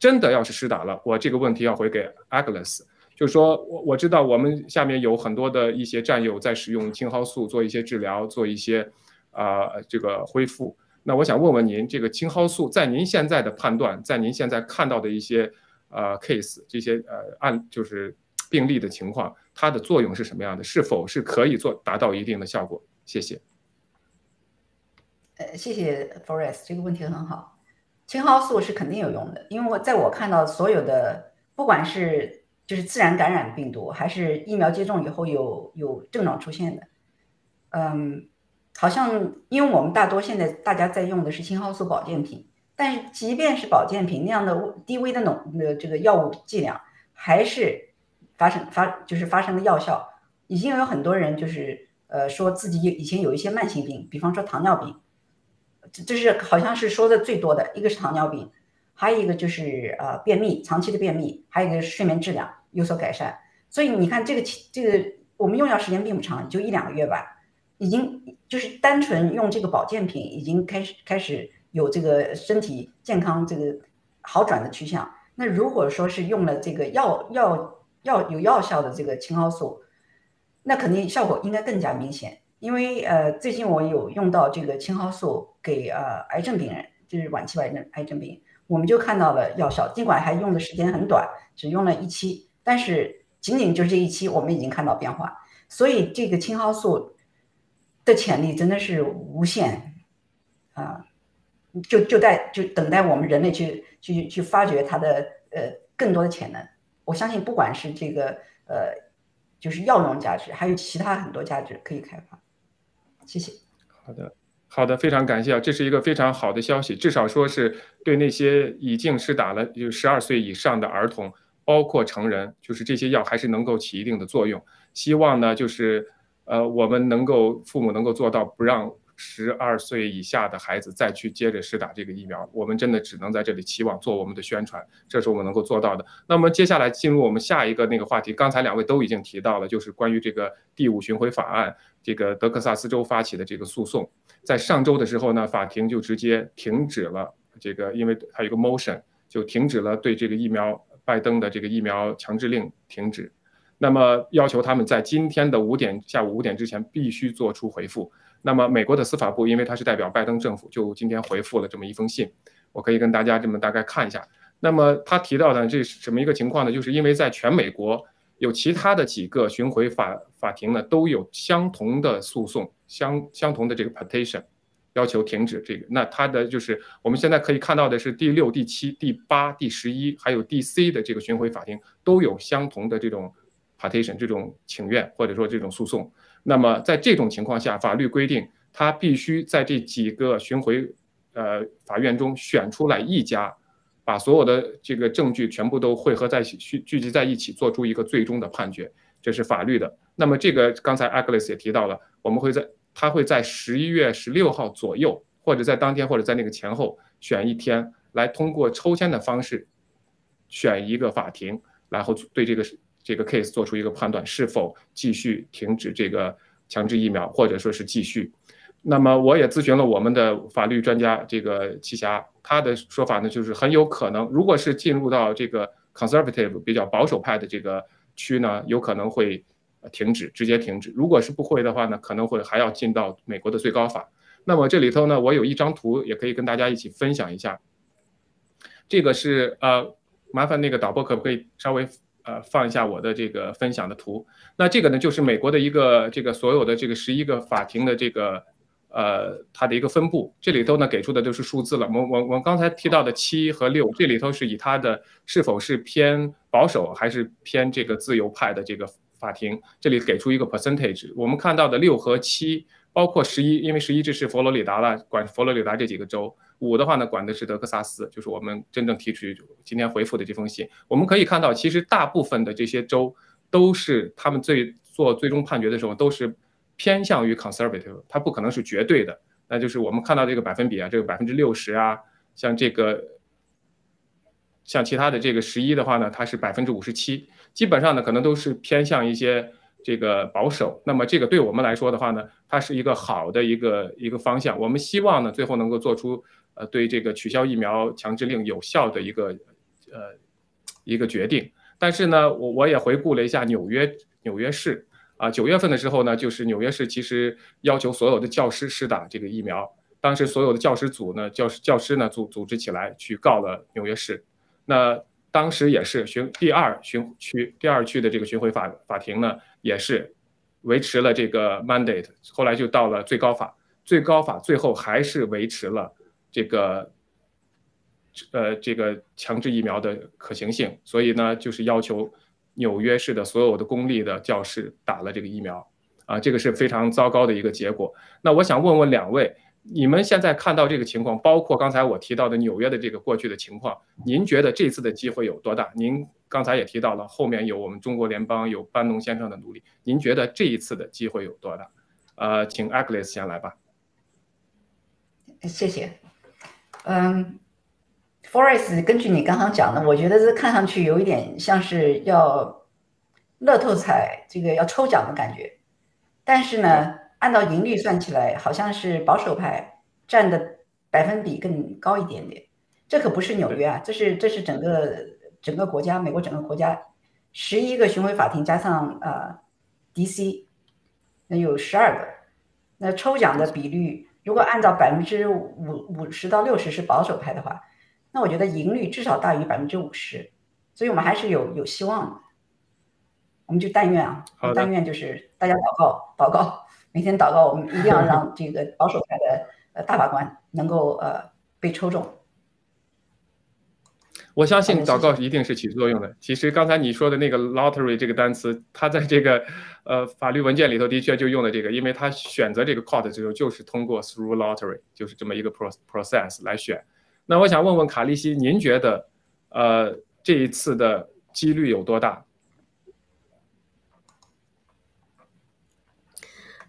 真的要是施打了，我这个问题要回给 Agnes，就是说我我知道我们下面有很多的一些战友在使用青蒿素做一些治疗，做一些啊这个恢复。那我想问问您，这个青蒿素在您现在的判断，在您现在看到的一些呃 case 这些呃案就是病例的情况，它的作用是什么样的？是否是可以做达到一定的效果？谢谢。呃，谢谢 Forest，这个问题很好。青蒿素是肯定有用的，因为我在我看到所有的，不管是就是自然感染病毒，还是疫苗接种以后有有症状出现的，嗯，好像因为我们大多现在大家在用的是青蒿素保健品，但是即便是保健品那样的低微的浓的这个药物剂量，还是发生发就是发生了药效，已经有很多人就是呃说自己以前有一些慢性病，比方说糖尿病。这这是好像是说的最多的一个是糖尿病，还有一个就是呃便秘，长期的便秘，还有一个睡眠质量有所改善。所以你看这个这个我们用药时间并不长，就一两个月吧，已经就是单纯用这个保健品已经开始开始有这个身体健康这个好转的趋向。那如果说是用了这个药药药有药效的这个青蒿素，那肯定效果应该更加明显。因为呃，最近我有用到这个青蒿素给呃癌症病人，就是晚期癌症癌症病，我们就看到了药效。尽管还用的时间很短，只用了一期，但是仅仅就是这一期，我们已经看到变化。所以这个青蒿素的潜力真的是无限啊！就就在就等待我们人类去去去发掘它的呃更多的潜能。我相信，不管是这个呃，就是药用价值，还有其他很多价值可以开发。谢谢。好的，好的，非常感谢啊，这是一个非常好的消息，至少说是对那些已经施打了就十二岁以上的儿童，包括成人，就是这些药还是能够起一定的作用。希望呢，就是呃，我们能够父母能够做到不让。十二岁以下的孩子再去接着施打这个疫苗，我们真的只能在这里期望做我们的宣传，这是我们能够做到的。那么接下来进入我们下一个那个话题，刚才两位都已经提到了，就是关于这个第五巡回法案，这个德克萨斯州发起的这个诉讼，在上周的时候呢，法庭就直接停止了这个，因为还有一个 motion 就停止了对这个疫苗拜登的这个疫苗强制令停止，那么要求他们在今天的五点下午五点之前必须做出回复。那么，美国的司法部因为他是代表拜登政府，就今天回复了这么一封信，我可以跟大家这么大概看一下。那么他提到的这是什么一个情况呢？就是因为在全美国有其他的几个巡回法法庭呢，都有相同的诉讼，相相同的这个 petition，要求停止这个。那他的就是我们现在可以看到的是第六、第七、第八、第十一，还有第 C 的这个巡回法庭都有相同的这种 petition，这种请愿或者说这种诉讼。那么在这种情况下，法律规定他必须在这几个巡回呃法院中选出来一家，把所有的这个证据全部都汇合在一起，聚聚集在一起，做出一个最终的判决，这是法律的。那么这个刚才 Agnes 也提到了，我们会在他会在十一月十六号左右，或者在当天或者在那个前后选一天，来通过抽签的方式选一个法庭，然后对这个这个 case 做出一个判断，是否继续停止这个强制疫苗，或者说是继续。那么我也咨询了我们的法律专家，这个齐霞，他的说法呢，就是很有可能，如果是进入到这个 conservative 比较保守派的这个区呢，有可能会停止，直接停止。如果是不会的话呢，可能会还要进到美国的最高法。那么这里头呢，我有一张图，也可以跟大家一起分享一下。这个是呃，麻烦那个导播可不可以稍微呃放一下我的这个分享的图？那这个呢，就是美国的一个这个所有的这个十一个法庭的这个呃它的一个分布。这里头呢给出的都是数字了。我我我刚才提到的七和六，这里头是以它的是否是偏保守还是偏这个自由派的这个法庭，这里给出一个 percentage。我们看到的六和七。包括十一，因为十一这是佛罗里达了，管佛罗里达这几个州；五的话呢，管的是德克萨斯，就是我们真正提取今天回复的这封信。我们可以看到，其实大部分的这些州都是他们最做最终判决的时候都是偏向于 conservative，它不可能是绝对的。那就是我们看到这个百分比啊，这个百分之六十啊，像这个像其他的这个十一的话呢，它是百分之五十七，基本上呢可能都是偏向一些。这个保守，那么这个对我们来说的话呢，它是一个好的一个一个方向。我们希望呢，最后能够做出呃对这个取消疫苗强制令有效的一个呃一个决定。但是呢，我我也回顾了一下纽约纽约市啊，九月份的时候呢，就是纽约市其实要求所有的教师施打这个疫苗。当时所有的教师组呢，教师教师呢组组织起来去告了纽约市。那当时也是巡第二巡区第二区的这个巡回法法庭呢。也是维持了这个 mandate，后来就到了最高法，最高法最后还是维持了这个，呃，这个强制疫苗的可行性，所以呢，就是要求纽约市的所有的公立的教室打了这个疫苗，啊，这个是非常糟糕的一个结果。那我想问问两位。你们现在看到这个情况，包括刚才我提到的纽约的这个过去的情况，您觉得这次的机会有多大？您刚才也提到了，后面有我们中国联邦有班农先生的努力，您觉得这一次的机会有多大？呃，请 Agnes 先来吧。谢谢。嗯，Forest，根据你刚刚讲的，我觉得这看上去有一点像是要乐透彩这个要抽奖的感觉，但是呢？按照盈率算起来，好像是保守派占的百分比更高一点点。这可不是纽约啊，这是这是整个整个国家，美国整个国家十一个巡回法庭加上呃 DC，那有十二个。那抽奖的比率，如果按照百分之五五十到六十是保守派的话，那我觉得盈率至少大于百分之五十。所以我们还是有有希望的。我们就但愿啊，但愿就是大家祷告祷告。每天祷告，我们一定要 让这个保守派的呃大法官能够呃被抽中。我相信祷告一定是起作用的。其实刚才你说的那个 lottery 这个单词，它在这个呃法律文件里头的确就用了这个，因为它选择这个 court 的时候就是通过 through lottery，就是这么一个 pro process 来选。那我想问问卡利西，您觉得呃这一次的几率有多大？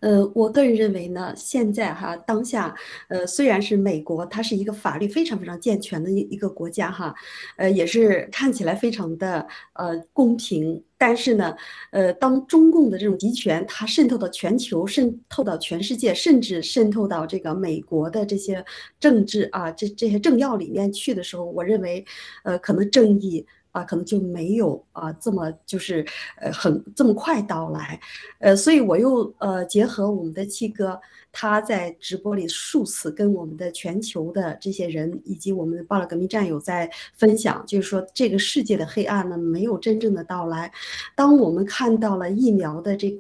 呃，我个人认为呢，现在哈当下，呃，虽然是美国，它是一个法律非常非常健全的一一个国家哈，呃，也是看起来非常的呃公平，但是呢，呃，当中共的这种集权它渗透到全球，渗透到全世界，甚至渗透到这个美国的这些政治啊，这这些政要里面去的时候，我认为，呃，可能正义。啊，可能就没有啊这么就是呃很这么快到来，呃，所以我又呃结合我们的七哥他在直播里数次跟我们的全球的这些人以及我们的暴乱革命战友在分享，就是说这个世界的黑暗呢没有真正的到来，当我们看到了疫苗的这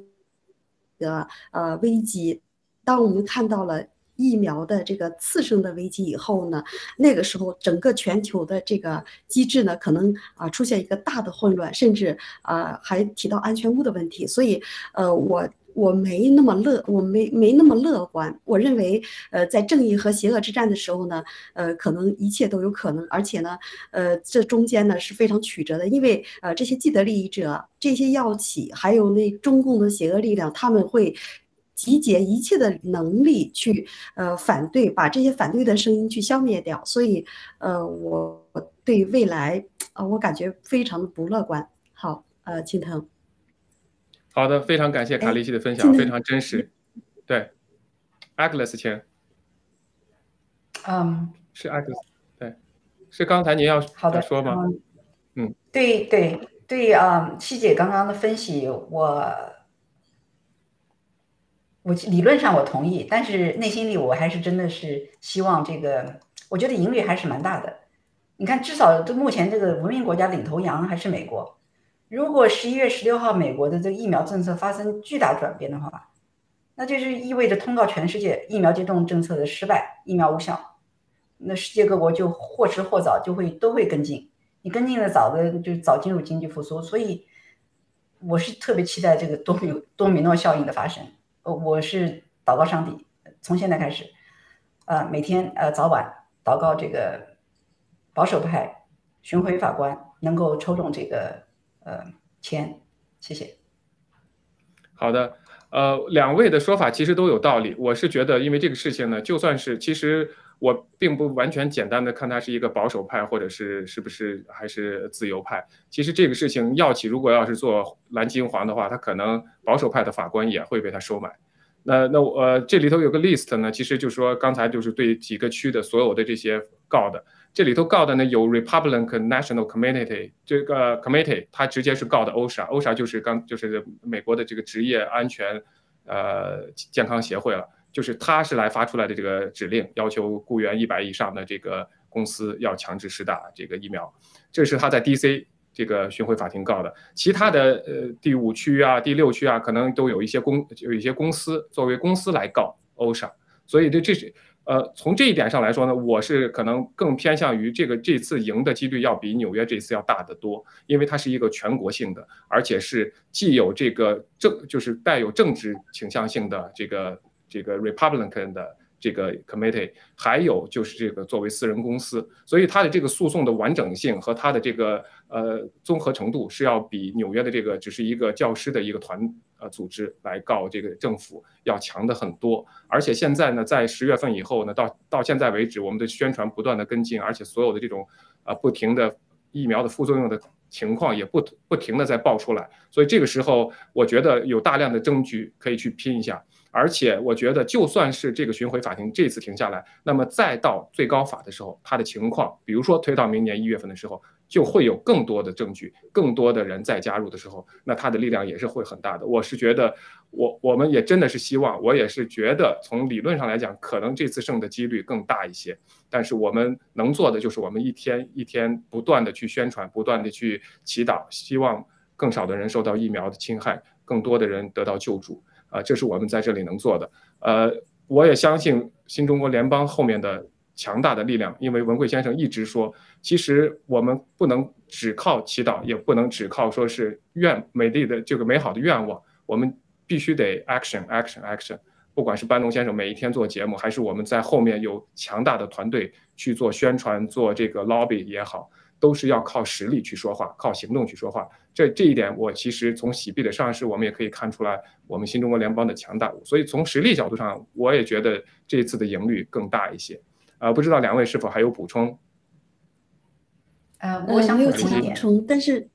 个呃危机，当我们看到了。疫苗的这个次生的危机以后呢，那个时候整个全球的这个机制呢，可能啊出现一个大的混乱，甚至啊还提到安全屋的问题。所以，呃，我我没那么乐，我没没那么乐观。我认为，呃，在正义和邪恶之战的时候呢，呃，可能一切都有可能。而且呢，呃，这中间呢是非常曲折的，因为呃这些既得利益者、这些药企，还有那中共的邪恶力量，他们会。集结一切的能力去，呃，反对，把这些反对的声音去消灭掉。所以，呃，我对未来，呃，我感觉非常的不乐观。好，呃，青藤。好的，非常感谢卡利西的分享，非常真实。对，Agnes 前。嗯，是 Agnes，对，是刚才您要好的说吗？嗯，对对对，啊，七姐刚刚的分析，我。我理论上我同意，但是内心里我还是真的是希望这个，我觉得赢率还是蛮大的。你看，至少这目前这个文明国家领头羊还是美国。如果十一月十六号美国的这个疫苗政策发生巨大转变的话，那就是意味着通告全世界疫苗接种政策的失败，疫苗无效。那世界各国就或迟或早就会都会跟进，你跟进的早的就早进入经济复苏。所以我是特别期待这个多米多米诺效应的发生。我是祷告上帝，从现在开始，呃，每天呃早晚祷告这个保守派巡回法官能够抽中这个呃签，谢谢。好的，呃，两位的说法其实都有道理。我是觉得，因为这个事情呢，就算是其实我并不完全简单的看他是一个保守派，或者是是不是还是自由派。其实这个事情药企如果要是做蓝金黄的话，他可能保守派的法官也会被他收买。那那我呃这里头有个 list 呢，其实就是说刚才就是对几个区的所有的这些告的，这里头告的呢有 Republican National Committee 这个 committee，它直接是告的 OSHA，OSHA 就是刚就是美国的这个职业安全呃健康协会了，就是他是来发出来的这个指令，要求雇员一百以上的这个公司要强制施打这个疫苗，这是他在 DC。这个巡回法庭告的，其他的呃第五区啊、第六区啊，可能都有一些公有一些公司作为公司来告 OSHA，所以这这是呃从这一点上来说呢，我是可能更偏向于这个这次赢的几率要比纽约这次要大得多，因为它是一个全国性的，而且是既有这个政就是带有政治倾向性的这个这个 Republican 的。这个 committee 还有就是这个作为私人公司，所以它的这个诉讼的完整性和它的这个呃综合程度是要比纽约的这个只是一个教师的一个团呃组织来告这个政府要强的很多。而且现在呢，在十月份以后呢，到到现在为止，我们的宣传不断的跟进，而且所有的这种啊不停的疫苗的副作用的情况也不不停的在爆出来。所以这个时候，我觉得有大量的证据可以去拼一下。而且我觉得，就算是这个巡回法庭这次停下来，那么再到最高法的时候，它的情况，比如说推到明年一月份的时候，就会有更多的证据，更多的人再加入的时候，那它的力量也是会很大的。我是觉得，我我们也真的是希望，我也是觉得，从理论上来讲，可能这次胜的几率更大一些。但是我们能做的就是，我们一天一天不断的去宣传，不断的去祈祷，希望更少的人受到疫苗的侵害，更多的人得到救助。啊，这是我们在这里能做的。呃，我也相信新中国联邦后面的强大的力量，因为文贵先生一直说，其实我们不能只靠祈祷，也不能只靠说是愿美丽的这个美好的愿望，我们必须得 action action action。不管是班农先生每一天做节目，还是我们在后面有强大的团队去做宣传、做这个 lobby 也好。都是要靠实力去说话，靠行动去说话。这这一点，我其实从喜币的上市，我们也可以看出来我们新中国联邦的强大。所以从实力角度上，我也觉得这一次的赢率更大一些。啊，不知道两位是否还有补充？呃，我想补充，但是，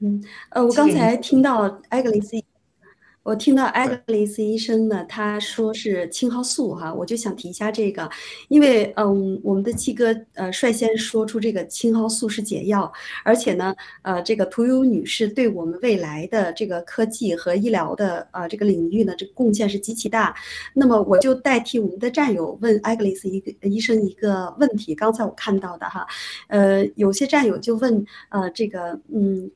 嗯，呃，我刚才听到艾格里斯。我听到艾格里斯医生呢，他说是青蒿素哈，我就想提一下这个，因为嗯，我们的七哥呃率先说出这个青蒿素是解药，而且呢，呃，这个屠呦女士对我们未来的这个科技和医疗的呃这个领域呢，这个贡献是极其大。那么我就代替我们的战友问艾格里斯一个医生一个问题，刚才我看到的哈，呃，有些战友就问呃这个嗯。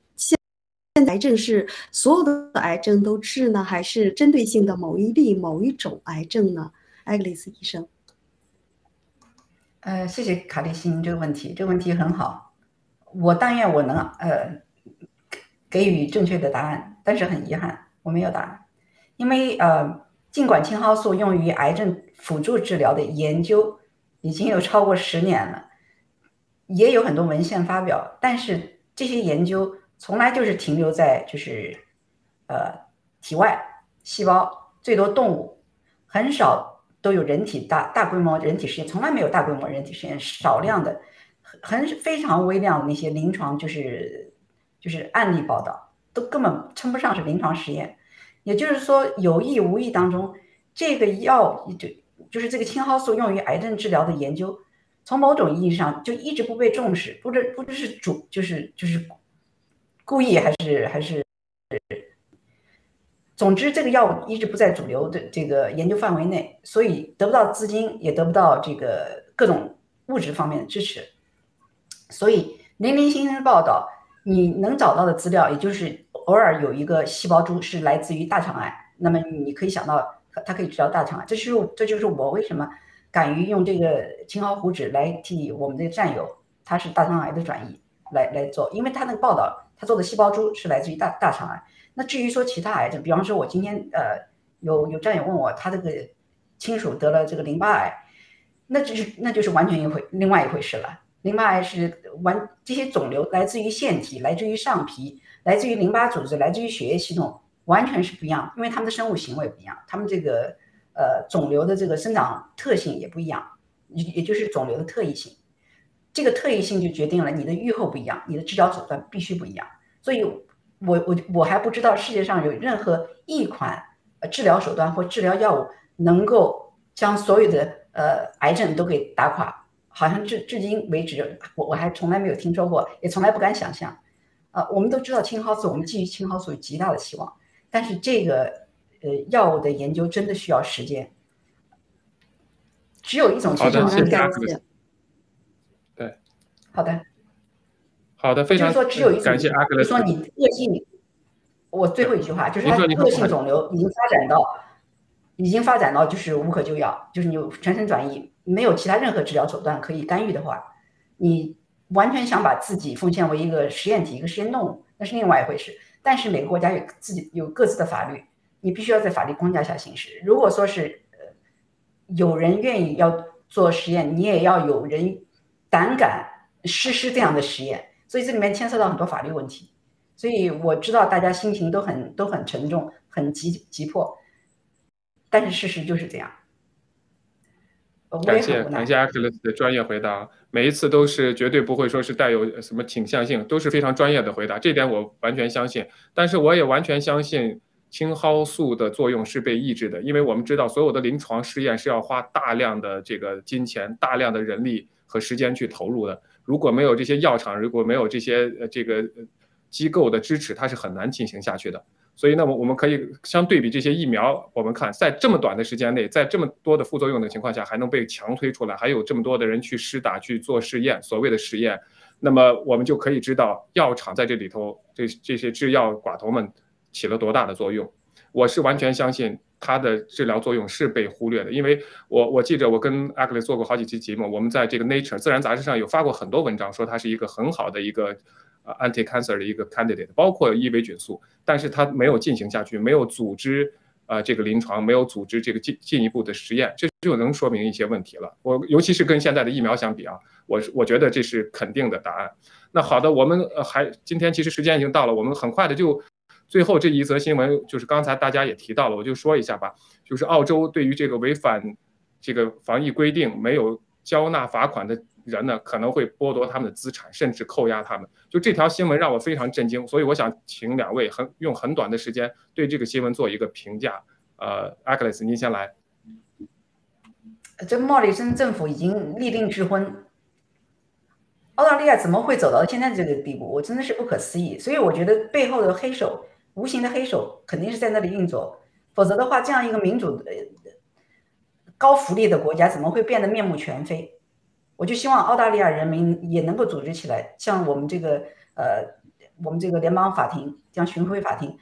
癌症是所有的癌症都治呢，还是针对性的某一例某一种癌症呢？艾格里斯医生。呃，谢谢卡利辛这个问题，这个问题很好。我但愿我能呃给予正确的答案，但是很遗憾我没有答案，因为呃尽管青蒿素用于癌症辅助治疗的研究已经有超过十年了，也有很多文献发表，但是这些研究。从来就是停留在就是，呃，体外细胞，最多动物，很少都有人体大大规模人体实验，从来没有大规模人体实验，少量的，很非常微量的那些临床就是就是案例报道，都根本称不上是临床实验。也就是说，有意无意当中，这个药就就是这个青蒿素用于癌症治疗的研究，从某种意义上就一直不被重视，不知不知是主就是就是。故意还是还是总之，这个药物一直不在主流的这个研究范围内，所以得不到资金，也得不到这个各种物质方面的支持。所以零零星星的报道，你能找到的资料，也就是偶尔有一个细胞株是来自于大肠癌，那么你可以想到它可以治疗大肠癌。这是这就是我为什么敢于用这个青蒿虎脂来替我们的战友，他是大肠癌的转移来来做，因为他那个报道，他做的细胞株是来自于大大肠癌。那至于说其他癌症，比方说，我今天呃有有战友问我，他这个亲属得了这个淋巴癌，那就是那就是完全一回另外一回事了。淋巴癌是完这些肿瘤来自于腺体，来自于上皮，来自于淋巴组织，来自于血液系统，完全是不一样，因为他们的生物行为不一样，他们这个呃肿瘤的这个生长特性也不一样，也也就是肿瘤的特异性，这个特异性就决定了你的预后不一样，你的治疗手段必须不一样，所以。我我我还不知道世界上有任何一款呃治疗手段或治疗药物能够将所有的呃癌症都给打垮，好像至至今为止，我我还从来没有听说过，也从来不敢想象。呃，我们都知道青蒿素，我们寄予青蒿素有极大的希望，但是这个呃药物的研究真的需要时间。只有一种情况。对，好的。好的，非常就是说，只有一感谢阿克勒。说你恶性，我最后一句话就是，它恶性肿瘤已经发展到，已经发展到就是无可救药，就是你全身转移，没有其他任何治疗手段可以干预的话，你完全想把自己奉献为一个实验体、一个实验动物，那是另外一回事。但是每个国家有自己有各自的法律，你必须要在法律框架下行事。如果说是呃有人愿意要做实验，你也要有人胆敢实施这样的实验。所以这里面牵涉到很多法律问题，所以我知道大家心情都很都很沉重，很急急迫，但是事实就是这样。感谢感谢 Alex 的专业回答，每一次都是绝对不会说是带有什么倾向性，都是非常专业的回答，这点我完全相信。但是我也完全相信青蒿素的作用是被抑制的，因为我们知道所有的临床试验是要花大量的这个金钱、大量的人力和时间去投入的。如果没有这些药厂，如果没有这些呃这个机构的支持，它是很难进行下去的。所以，那么我们可以相对比这些疫苗，我们看在这么短的时间内，在这么多的副作用的情况下，还能被强推出来，还有这么多的人去施打去做试验，所谓的实验，那么我们就可以知道药厂在这里头这这些制药寡头们起了多大的作用。我是完全相信。它的治疗作用是被忽略的，因为我我记着我跟阿克雷做过好几期节目，我们在这个 Nature 自然杂志上有发过很多文章，说它是一个很好的一个呃 anti-cancer 的一个 candidate，包括伊维菌素，但是它没有进行下去，没有组织呃这个临床，没有组织这个进进一步的实验，这就能说明一些问题了。我尤其是跟现在的疫苗相比啊，我我觉得这是肯定的答案。那好的，我们呃还今天其实时间已经到了，我们很快的就。最后这一则新闻就是刚才大家也提到了，我就说一下吧。就是澳洲对于这个违反这个防疫规定、没有交纳罚款的人呢，可能会剥夺他们的资产，甚至扣押他们。就这条新闻让我非常震惊，所以我想请两位很用很短的时间对这个新闻做一个评价。呃，阿克雷斯，您先来。这莫里森政府已经立令质婚，澳大利亚怎么会走到现在这个地步？我真的是不可思议。所以我觉得背后的黑手。无形的黑手肯定是在那里运作，否则的话，这样一个民主的、高福利的国家怎么会变得面目全非？我就希望澳大利亚人民也能够组织起来，像我们这个呃，我们这个联邦法庭，像巡回法庭，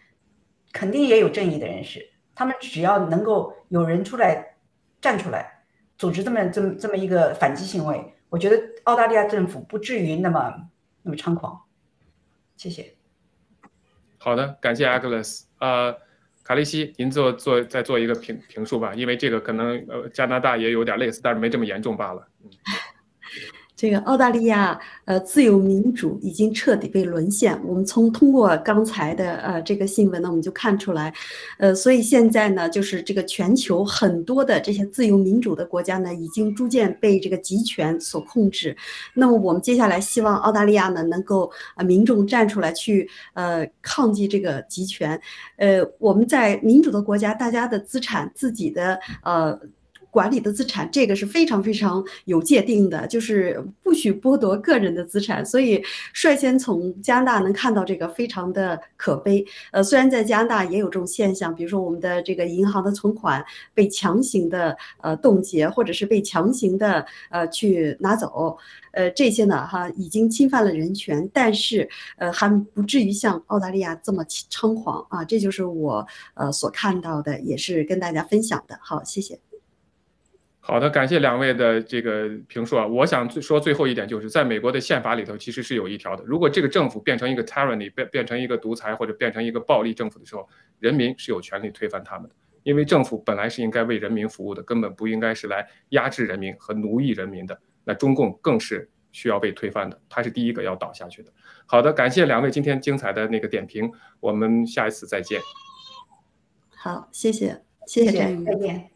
肯定也有正义的人士，他们只要能够有人出来站出来，组织这么这么这么一个反击行为，我觉得澳大利亚政府不至于那么那么猖狂。谢谢。好的，感谢 Agnes。呃，卡利西，您做做再做一个评评述吧，因为这个可能呃加拿大也有点类似，但是没这么严重罢了。嗯。这个澳大利亚，呃，自由民主已经彻底被沦陷。我们从通过刚才的呃这个新闻呢，我们就看出来，呃，所以现在呢，就是这个全球很多的这些自由民主的国家呢，已经逐渐被这个集权所控制。那么我们接下来希望澳大利亚呢，能够啊民众站出来去呃抗击这个集权。呃，我们在民主的国家，大家的资产自己的呃。管理的资产，这个是非常非常有界定的，就是不许剥夺个人的资产。所以率先从加拿大能看到这个非常的可悲。呃，虽然在加拿大也有这种现象，比如说我们的这个银行的存款被强行的呃冻结，或者是被强行的呃去拿走。呃，这些呢，哈，已经侵犯了人权，但是，呃，还不至于像澳大利亚这么猖狂啊！这就是我呃所看到的，也是跟大家分享的。好，谢谢。好的，感谢两位的这个评述啊。我想说最后一点，就是在美国的宪法里头，其实是有一条的：如果这个政府变成一个 tyranny，变变成一个独裁或者变成一个暴力政府的时候，人民是有权利推翻他们的，因为政府本来是应该为人民服务的，根本不应该是来压制人民和奴役人民的。那中共更是需要被推翻的，它是第一个要倒下去的。好的，感谢两位今天精彩的那个点评，我们下一次再见。好，谢谢，谢谢再见。